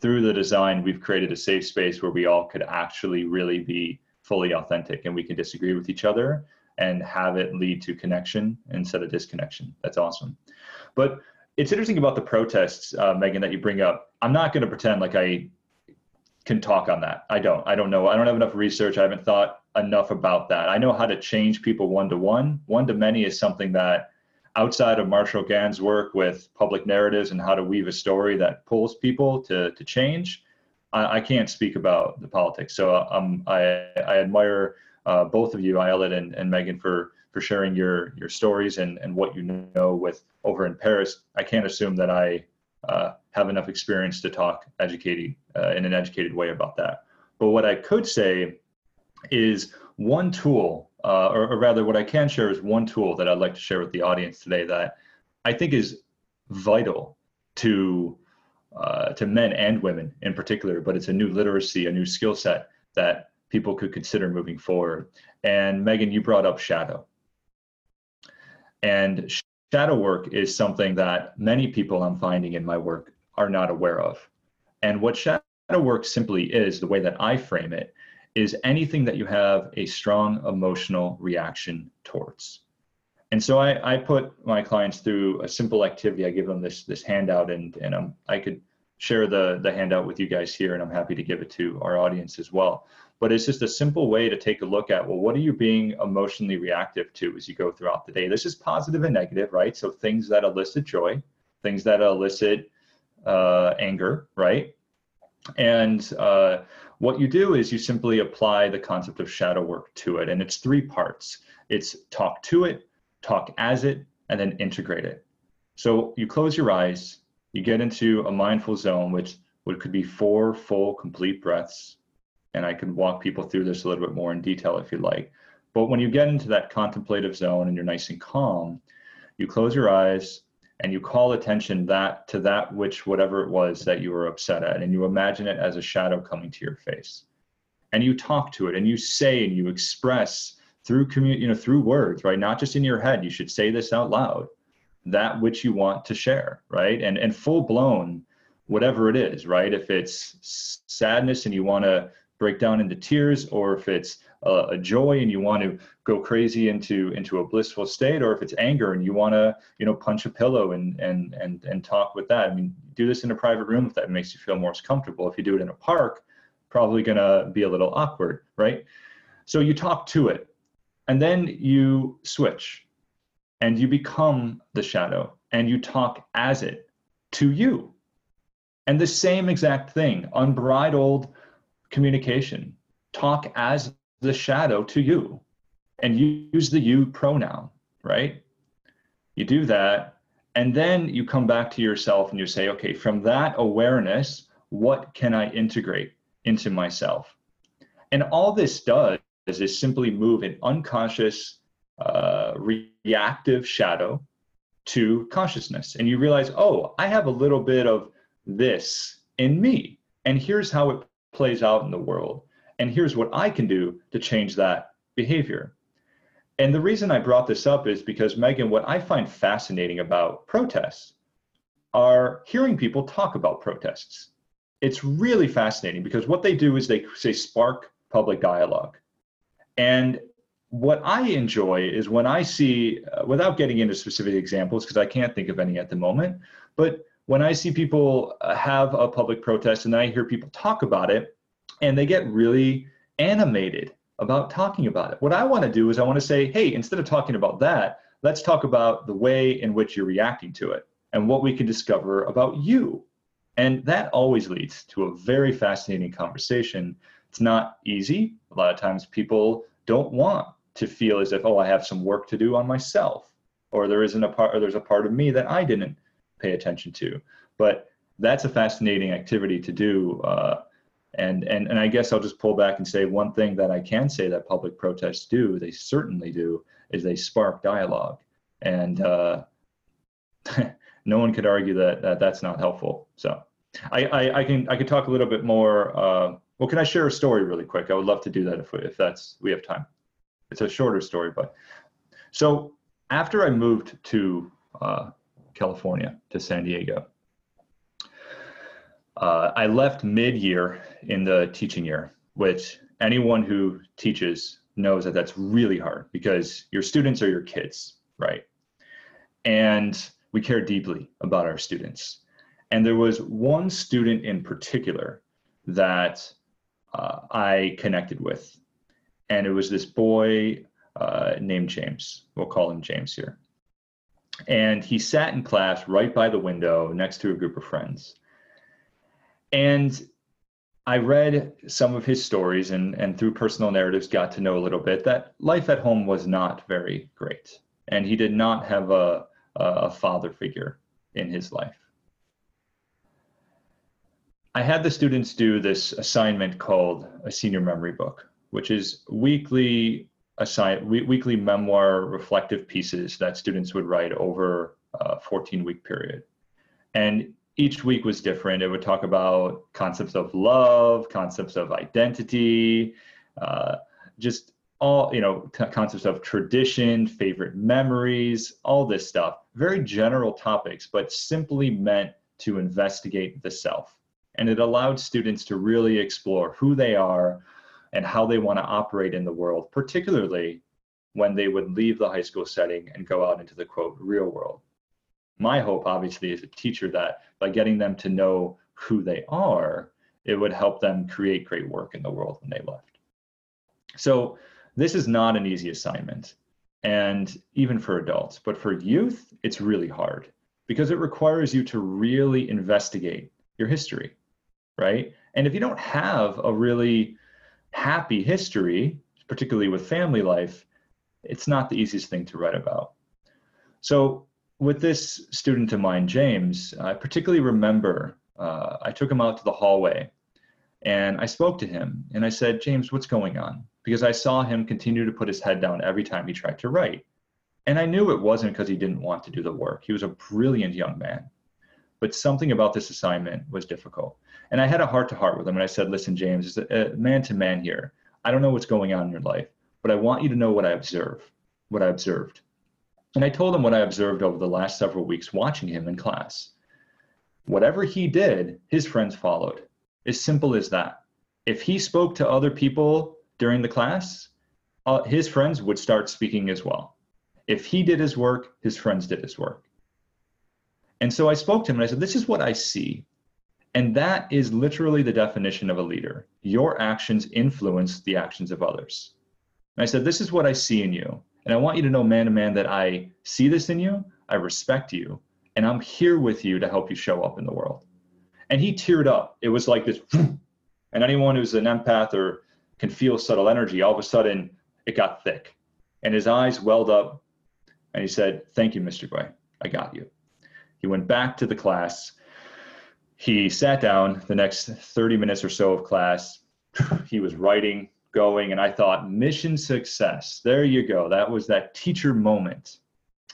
through the design, we've created a safe space where we all could actually really be fully authentic and we can disagree with each other and have it lead to connection instead of disconnection. That's awesome. But it's interesting about the protests, uh, Megan, that you bring up. I'm not going to pretend like I can talk on that. I don't. I don't know. I don't have enough research. I haven't thought enough about that. I know how to change people one to one. One to many is something that outside of Marshall Ganz's work with public narratives and how to weave a story that pulls people to, to change, I, I can't speak about the politics. So um, I, I admire uh, both of you, Ayelet and, and Megan, for for sharing your your stories and, and what you know with over in Paris. I can't assume that I uh, have enough experience to talk educated uh, in an educated way about that. But what I could say is one tool uh, or, or, rather, what I can share is one tool that I'd like to share with the audience today that I think is vital to uh, to men and women in particular. But it's a new literacy, a new skill set that people could consider moving forward. And Megan, you brought up shadow, and shadow work is something that many people I'm finding in my work are not aware of. And what shadow work simply is, the way that I frame it, is anything that you have a strong emotional reaction towards. And so I, I put my clients through a simple activity. I give them this this handout, and and um, I could share the the handout with you guys here, and I'm happy to give it to our audience as well. But it's just a simple way to take a look at well, what are you being emotionally reactive to as you go throughout the day? This is positive and negative, right? So things that elicit joy, things that elicit uh, anger, right? And uh, what you do is you simply apply the concept of shadow work to it. And it's three parts it's talk to it, talk as it, and then integrate it. So you close your eyes, you get into a mindful zone, which what could be four full, complete breaths. And I can walk people through this a little bit more in detail if you'd like. But when you get into that contemplative zone and you're nice and calm, you close your eyes and you call attention that to that which whatever it was that you were upset at and you imagine it as a shadow coming to your face. And you talk to it and you say and you express through commu- you know through words right? Not just in your head you should say this out loud that which you want to share right? And and full blown whatever it is right? If it's sadness and you want to break down into tears or if it's a, joy and you want to go crazy into into a blissful state or if it's anger and you want to you know punch a pillow and and and and talk with that. I mean do this in a private room if that makes you feel more comfortable. If you do it in a park probably going to be a little awkward right? So you talk to it and then you switch and you become the shadow and you talk as it to you. And the same exact thing unbridled communication. Talk as the shadow to you and use the you pronoun, right? You do that, and then you come back to yourself and you say, okay, from that awareness, what can I integrate into myself? And all this does is simply move an unconscious, uh, reactive shadow to consciousness. And you realize, oh, I have a little bit of this in me. And here's how it plays out in the world. And here's what I can do to change that behavior. And the reason I brought this up is because, Megan, what I find fascinating about protests are hearing people talk about protests. It's really fascinating because what they do is they say spark public dialogue. And what I enjoy is when I see, uh, without getting into specific examples, because I can't think of any at the moment, but when I see people uh, have a public protest and I hear people talk about it, and they get really animated about talking about it. What I want to do is I want to say, hey, instead of talking about that, let's talk about the way in which you're reacting to it and what we can discover about you. And that always leads to a very fascinating conversation. It's not easy. A lot of times people don't want to feel as if, oh, I have some work to do on myself, or there isn't a part, or there's a part of me that I didn't pay attention to. But that's a fascinating activity to do. Uh, and, and, and I guess I'll just pull back and say one thing that I can say that public protests do, they certainly do, is they spark dialogue. And uh, [laughs] no one could argue that, that that's not helpful. So I, I, I, can I can talk a little bit more. Uh, well, can I share a story really quick? I would love to do that if, we, if that's we have time. It's a shorter story, but so after I moved to uh, California to San Diego, uh, I left mid-year in the teaching year, which anyone who teaches knows that that's really hard because your students are your kids, right? And we care deeply about our students. And there was one student in particular that uh, I connected with. And it was this boy uh, named James. We'll call him James here. And he sat in class right by the window next to a group of friends. And I read some of his stories and, and through personal narratives got to know a little bit that life at home was not very great. And he did not have a, a father figure in his life. I had the students do this assignment called a senior memory book, which is weekly assign weekly memoir reflective pieces that students would write over a 14 week period. And each week was different. It would talk about concepts of love, concepts of identity, uh, just all, you know, concepts of tradition, favorite memories, all this stuff. Very general topics, but simply meant to investigate the self. And it allowed students to really explore who they are and how they want to operate in the world, particularly when they would leave the high school setting and go out into the quote real world my hope obviously is a teacher that by getting them to know who they are it would help them create great work in the world when they left. So this is not an easy assignment. And even for adults but for youth it's really hard because it requires you to really investigate your history right? And if you don't have a really happy history particularly with family life it's not the easiest thing to write about. So with this student of mine, James, I particularly remember uh, I took him out to the hallway and I spoke to him and I said, James, what's going on? Because I saw him continue to put his head down every time he tried to write. And I knew it wasn't because he didn't want to do the work. He was a brilliant young man. But something about this assignment was difficult. And I had a heart to heart with him. And I said, Listen, James, man to man here. I don't know what's going on in your life, but I want you to know what I observe, what I observed. And I told him what I observed over the last several weeks watching him in class. Whatever he did, his friends followed. As simple as that. If he spoke to other people during the class, uh, his friends would start speaking as well. If he did his work, his friends did his work. And so I spoke to him and I said, This is what I see. And that is literally the definition of a leader. Your actions influence the actions of others. And I said, This is what I see in you. And I want you to know, man to man, that I see this in you, I respect you, and I'm here with you to help you show up in the world. And he teared up. It was like this, [sniffs] and anyone who's an empath or can feel subtle energy, all of a sudden it got thick. And his eyes welled up, and he said, Thank you, Mr. Guay. I got you. He went back to the class. He sat down the next 30 minutes or so of class. [sniffs] He was writing, going, and I thought, mission success. There you go. That was that teacher moment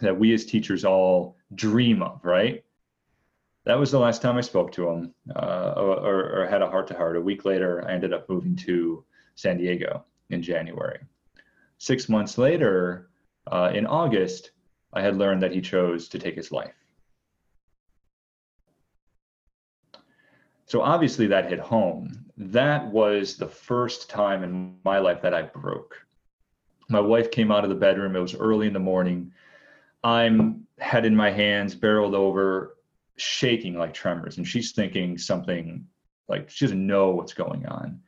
that we as teachers all dream of, right? That was the last time I spoke to him uh, or, or had a heart to heart. A week later, I ended up moving to San Diego in January. Six months later, uh, in August, I had learned that he chose to take his life. So obviously that hit home. That was the first time in my life that I broke. My wife came out of the bedroom. It was early in the morning. I'm head in my hands, barreled over, shaking like tremors. And she's thinking something like she doesn't know what's going on.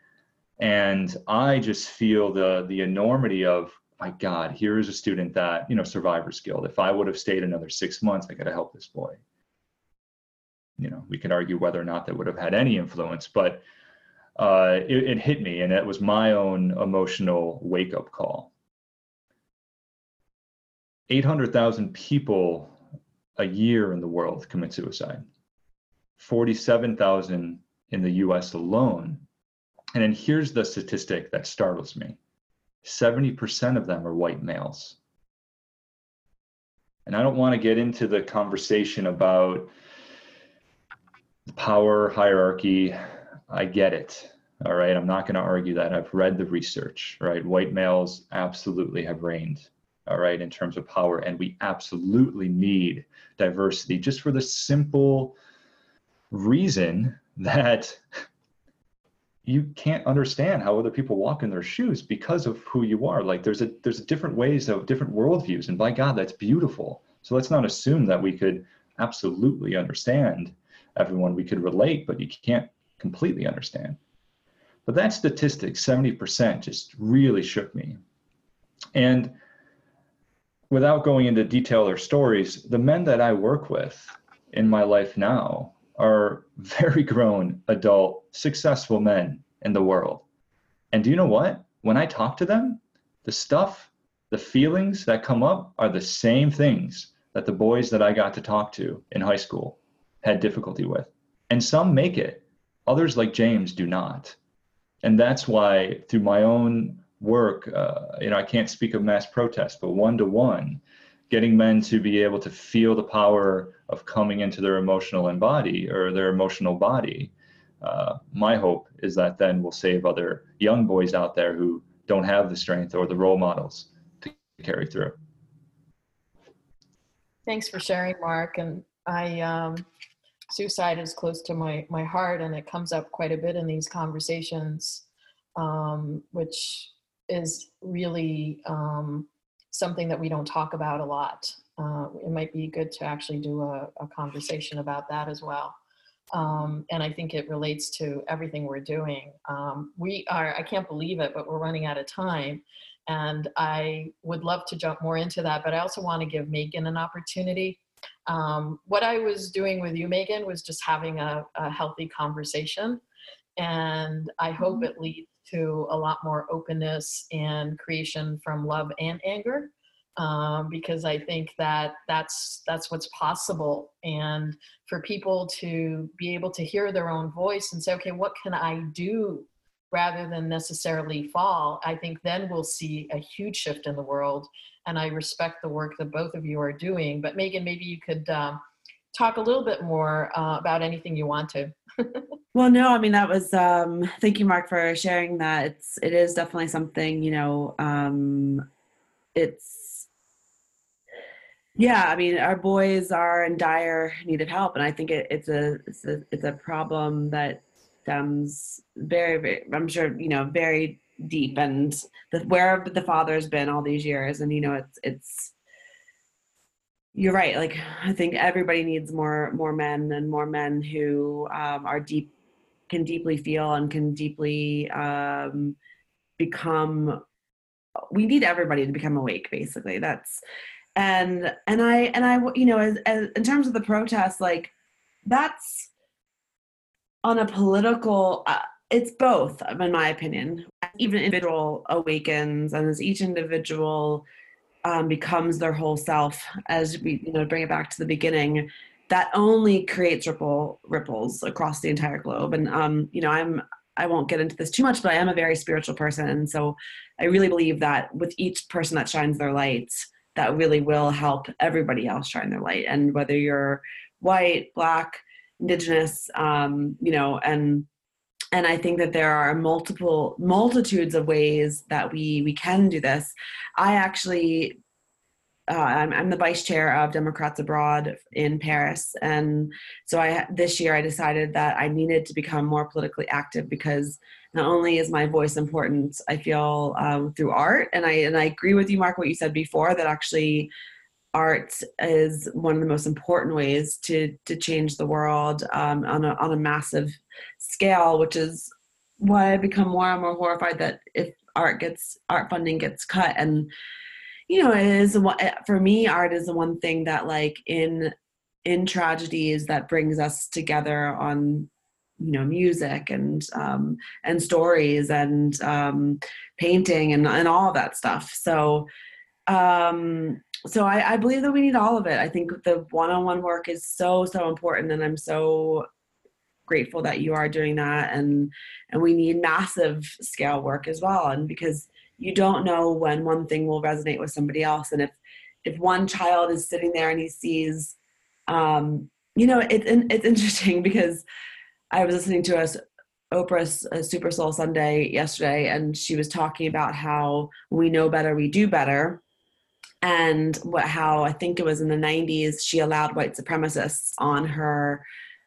And I just feel the the enormity of my God, here is a student that, you know, survivor's guilt. If I would have stayed another six months, I could have helped this boy. You know, we could argue whether or not that would have had any influence, but uh, it, it hit me, and it was my own emotional wake up call. 800,000 people a year in the world commit suicide, 47,000 in the US alone. And then here's the statistic that startles me 70% of them are white males. And I don't want to get into the conversation about power hierarchy. I get it. All right. I'm not going to argue that. I've read the research, right? White males absolutely have reigned all right, in terms of power. And we absolutely need diversity just for the simple reason [laughs] that you can't understand how other people walk in their shoes because of who you are. Like there's a there's different ways of different worldviews, and by God, that's beautiful. So let's not assume that we could absolutely understand everyone. We could relate, but you can't completely understand. But that statistic, 70%, just really shook me. And without going into detail or stories, the men that I work with in my life now are [laughs] very grown, adult, successful men in the world. And do you know what? When I talk to them, the stuff, the feelings that come up are the same things that the boys that I got to talk to in high school had difficulty with. And some make it, others, like James, do not. And that's why, through my own work, uh, you know, I can't speak of mass protest, but one to one, getting men to be able to feel the power of coming into their emotional and body or their emotional body. Uh, my hope is that then we'll save other young boys out there who don't have the strength or the role models to carry through. Thanks for sharing, Mark. And I, um, suicide is close to my my heart, and it comes up quite a bit in these conversations, um, which is really um, something that we don't talk about a lot. Uh, it might be good to actually do a, a conversation about that as well. Um, and I think it relates to everything we're doing. Um, we are, I can't believe it, but we're running out of time. And I would love to jump more into that, but I also want to give Megan an opportunity. Um, what I was doing with you, Megan, was just having a, a healthy conversation. And I hope mm-hmm. it leads to a lot more openness and creation from love and anger um, because I think that that's that's what's possible, and for people to be able to hear their own voice and say, okay, what can I do rather than necessarily fall? I think then we'll see a huge shift in the world, and I respect the work that both of you are doing. But Megan, maybe you could um, talk a little bit more uh, about anything you want to. [laughs] well, no, I mean that was. Um, thank you, Mark, for sharing that. It's it is definitely something. You know, um, it's yeah i mean our boys are in dire need of help and i think it, it's a it's a it's a problem that stems very very i'm sure you know very deep and the, where the father's been all these years and you know it's it's you're right like i think everybody needs more more men and more men who um, are deep can deeply feel and can deeply um, become we need everybody to become awake basically that's and and i and i you know as, as in terms of the protest like that's on a political uh, it's both in my opinion. Even individual awakens and as each individual um, becomes their whole self as we you know bring it back to the beginning that only creates ripple ripples across the entire globe. And um you know i'm i won't get into this too much but i am a very spiritual person. And so i really believe that with each person that shines their light, that really will help everybody else shine their light. And whether you're white, black, indigenous, um, you know, and and I think that there are multiple multitudes of ways that we we can do this. I actually uh, I'm, I'm, the vice chair of Democrats Abroad in Paris, and so I this year I decided that I needed to become more politically active because not only is my voice important, I feel um, through art, and I and I agree with you, Mark, what you said before that actually art is one of the most important ways to to change the world um, on a on a massive scale, which is why I become more and more horrified that if art gets art funding gets cut and you know it is for me art is the one thing that like in in tragedies that brings us together on you know music and um, and stories and um, painting and and all that stuff. So um, so I, I believe that we need all of it. I think the one-on-one work is so so important, and I'm so grateful that you are doing that and and we need massive scale work as well and because you don't know when one thing will resonate with somebody else and if if one child is sitting there and he sees um you know it's it's interesting [laughs] because I was listening to us Oprah's Super Soul Sunday yesterday, and she was talking about how we know better, we do better, and what how I think it was in the '90s she allowed white supremacists on her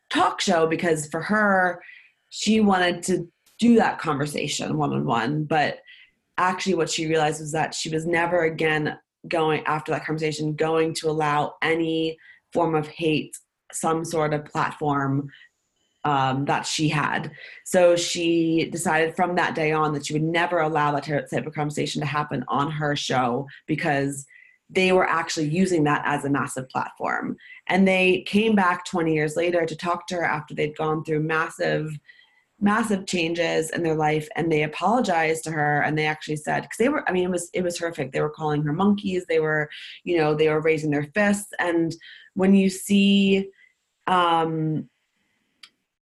talk show because for her she wanted to do that conversation one on one, but actually what she realized was that she was never again going after that conversation going to allow any form of hate some sort of platform um, that she had. So she decided from that day on that she would never allow that type of conversation to happen on her show because they were actually using that as a massive platform. And they came back 20 years later to talk to her after they'd gone through massive massive changes in their life and they apologized to her and they actually said because they were i mean it was it was horrific they were calling her monkeys they were you know they were raising their fists and when you see um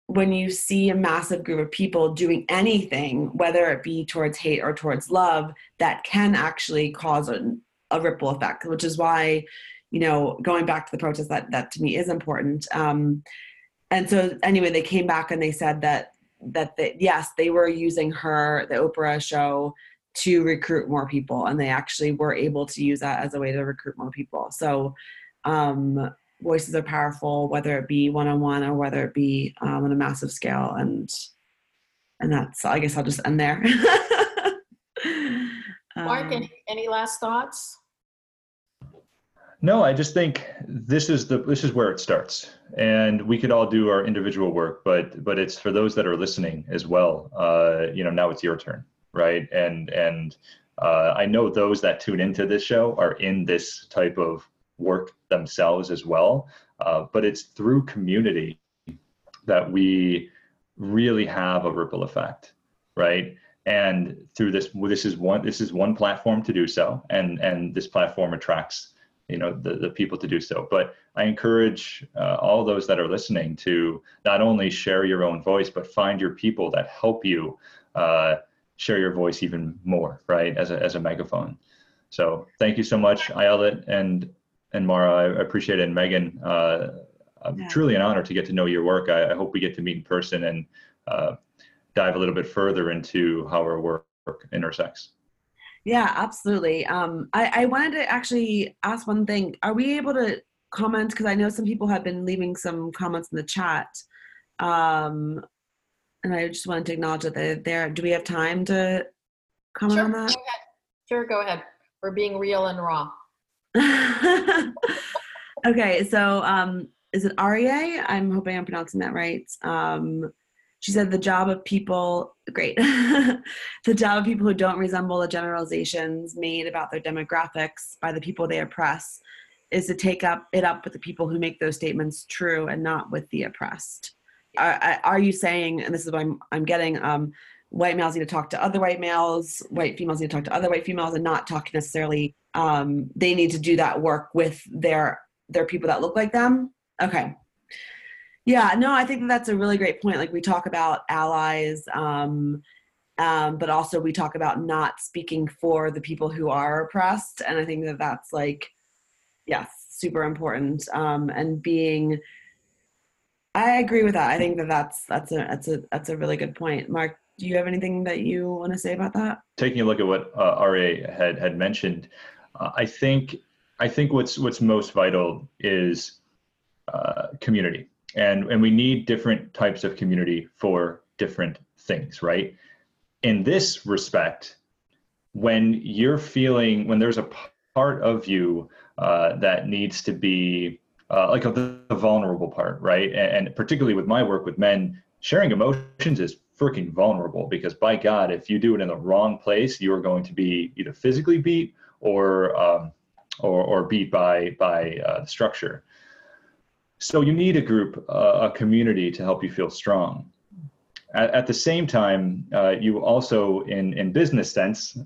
when you see a massive group of people doing anything, whether it be towards hate or towards love, that can actually cause a, a ripple effect, which is why, you know, going back to the protest, that, that to me is important. Um, and so anyway, they came back and they said that, that they, yes, they were using her, the Oprah show to recruit more people and they actually were able to use that as a way to recruit more people. So, um, voices are powerful, whether it be one on one or whether it be um, on a massive scale. And and that's I guess I'll just end there. [laughs] Mark, um, any, any last thoughts? No, I just think this is the this is where it starts, and we could all do our individual work, but but it's for those that are listening as well. Uh, you know, now it's your turn, right? And and uh, I know those that tune into this show are in this type of work themselves as well. Uh, but it's through community that we really have a ripple effect, right? And through this this is one this is one platform to do so. And and this platform attracts you know the, the people to do so. But i encourage uh, all those that are listening to not only share your own voice but find your people that help you uh, share your voice even more right as a, as a megaphone. So thank you so much Ayelet and and mara. I appreciate it. And megan uh, yeah. truly an honor to get to know your work. I, I, hope we get to meet in person and uh, dive a little bit further into how our work intersects yeah, absolutely. Um, I, I wanted to actually ask one thing. Are we able to comment? Because I know some people have been leaving some comments in the chat. Um, and I just wanted to acknowledge that they're there. Do we have time to comment sure, on that? Go sure, go ahead. We're being real and raw. [laughs] okay, so um, is it Aria? I'm hoping I'm pronouncing that right. Um, she said the job of people great [laughs] the job of people who don't resemble the generalizations made about their demographics by the people they oppress is to take up it up with the people who make those statements true and not with the oppressed. Are, are you saying and this is what i'm, I'm getting um, white males need to talk to other white males white females need to talk to other white females and not talk necessarily um, they need to do that work with their their people that look like them? Okay yeah, no, I think that that's a really great point. Like we talk about allies, um, um, but also we talk about not speaking for the people who are oppressed, and I think that that's like, yes, super important. Um, and being, I agree with that. I think that that's that's a that's a that's a really good point. Mark, do you have anything that you want to say about that? Taking a look at what uh, Ra had had mentioned, uh, I think I think what's what's most vital is uh, community and and we need different types of community for different things right? In this respect when you're feeling when there's a part of you uh, that needs to be uh, like a, the vulnerable part right? And, and particularly with my work with men sharing emotions is freaking vulnerable because by god if you do it in the wrong place you are going to be either physically beat or um, or, or beat by by uh, the structure so you need a group, uh, a community to help you feel strong. At, at the same time, uh, you also, in in business sense,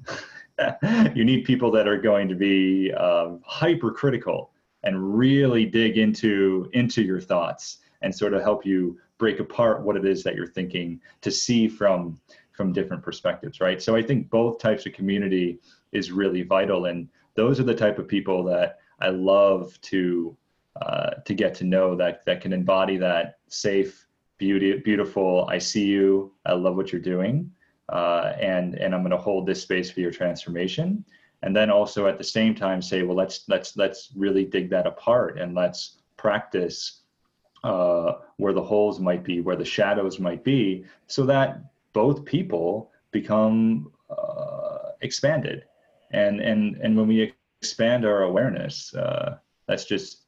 [laughs] you need people that are going to be uh, hypercritical and really dig into into your thoughts and sort of help you break apart what it is that you're thinking to see from from different perspectives right so i think both types of community is really vital and those are the type of people that i love to uh, to get to know that that can embody that safe, beauty, beautiful. I see you. I love what you're doing, uh, and and I'm going to hold this space for your transformation. And then also at the same time say, well, let's let's let's really dig that apart and let's practice uh, where the holes might be, where the shadows might be, so that both people become uh, expanded. And and and when we expand our awareness, uh, that's just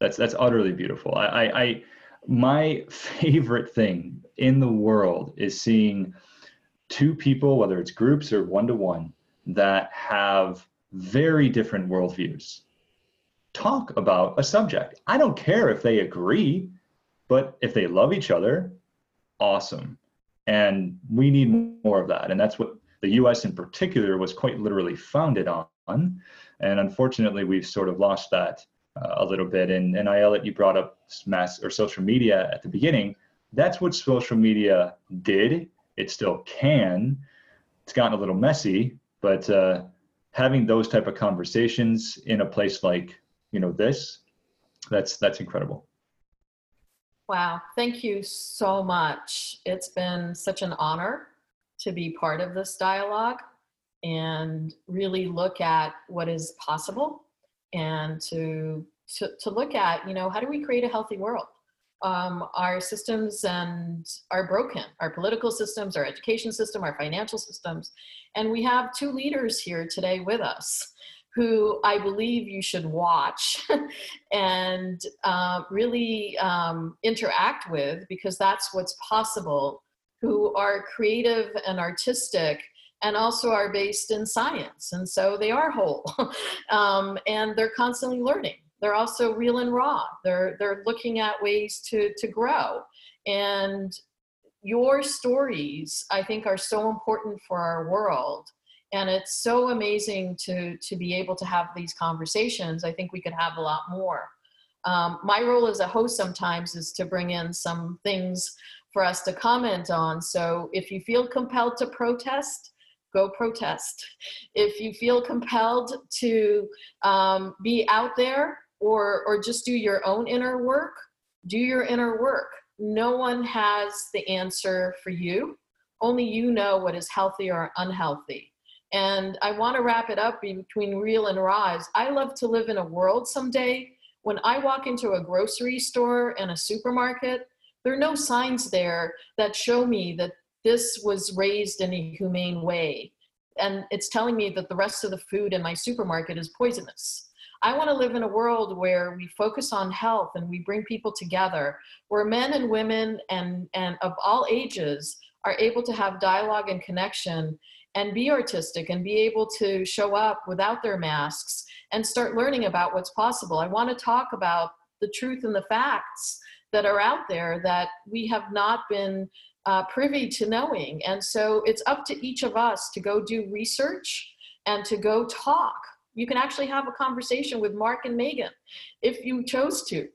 that's that's utterly beautiful. I, I, I my favorite thing in the world is seeing two people, whether it's groups or one to one, that have very different worldviews talk about a subject. I don't care if they agree, but if they love each other, awesome. And we need more of that. And that's what the US in particular was quite literally founded on. And unfortunately, we've sort of lost that uh, a little bit. And, and Ayelet, you brought up mass or social media at the beginning. That's what social media did. It still can. It's gotten a little messy, but uh, having those type of conversations in a place like you know this, that's that's incredible. Wow, thank you so much. It's been such an honor to be part of this dialogue and really look at what is possible and to, to, to look at, you know, how do we create a healthy world? Um, our systems and are broken our political systems our education system our financial systems and we have two leaders here today with us who i believe you should watch [laughs] and uh, really um, interact with because that's what's possible who are creative and artistic and also are based in science. And so they are whole [laughs] um, and they're constantly learning. They're also real and raw. They're, they're looking at ways to, to grow. And your stories, I think, are so important for our world. And it's so amazing to, to be able to have these conversations. I think we could have a lot more. Um, my role as a host sometimes is to bring in some things for us to comment on. So if you feel compelled to protest, go protest. If you feel compelled to um, be out there or, or just do your own inner work, do your inner work. No one has the answer for you. Only you know what is healthy or unhealthy. And I want to wrap it up between real and rise. I love to live in a world someday when I walk into a grocery store and a supermarket, there are no signs there that show me that this was raised in a humane way. And it's telling me that the rest of the food in my supermarket is poisonous. I want to live in a world where we focus on health and we bring people together, where men and women and, and of all ages are able to have dialogue and connection and be artistic and be able to show up without their masks and start learning about what's possible. I want to talk about the truth and the facts that are out there that we have not been uh, privy to knowing. And so it's up to each of us to go do research and to go talk. You can actually have a conversation with Mark and Megan if you chose to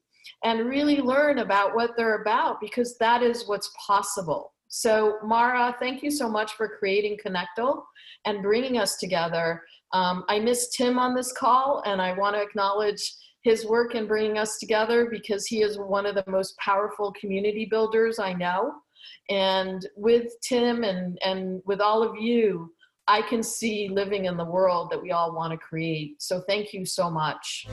and really learn about what they're about because that is what's possible. So, Mara, thank you so much for creating Connectal and bringing us together. Um, I miss Tim on this call, and I want to acknowledge his work in bringing us together because he is one of the most powerful community builders I know. And with Tim and, and with all of you, I can see living in the world that we all want to create. So thank you so much.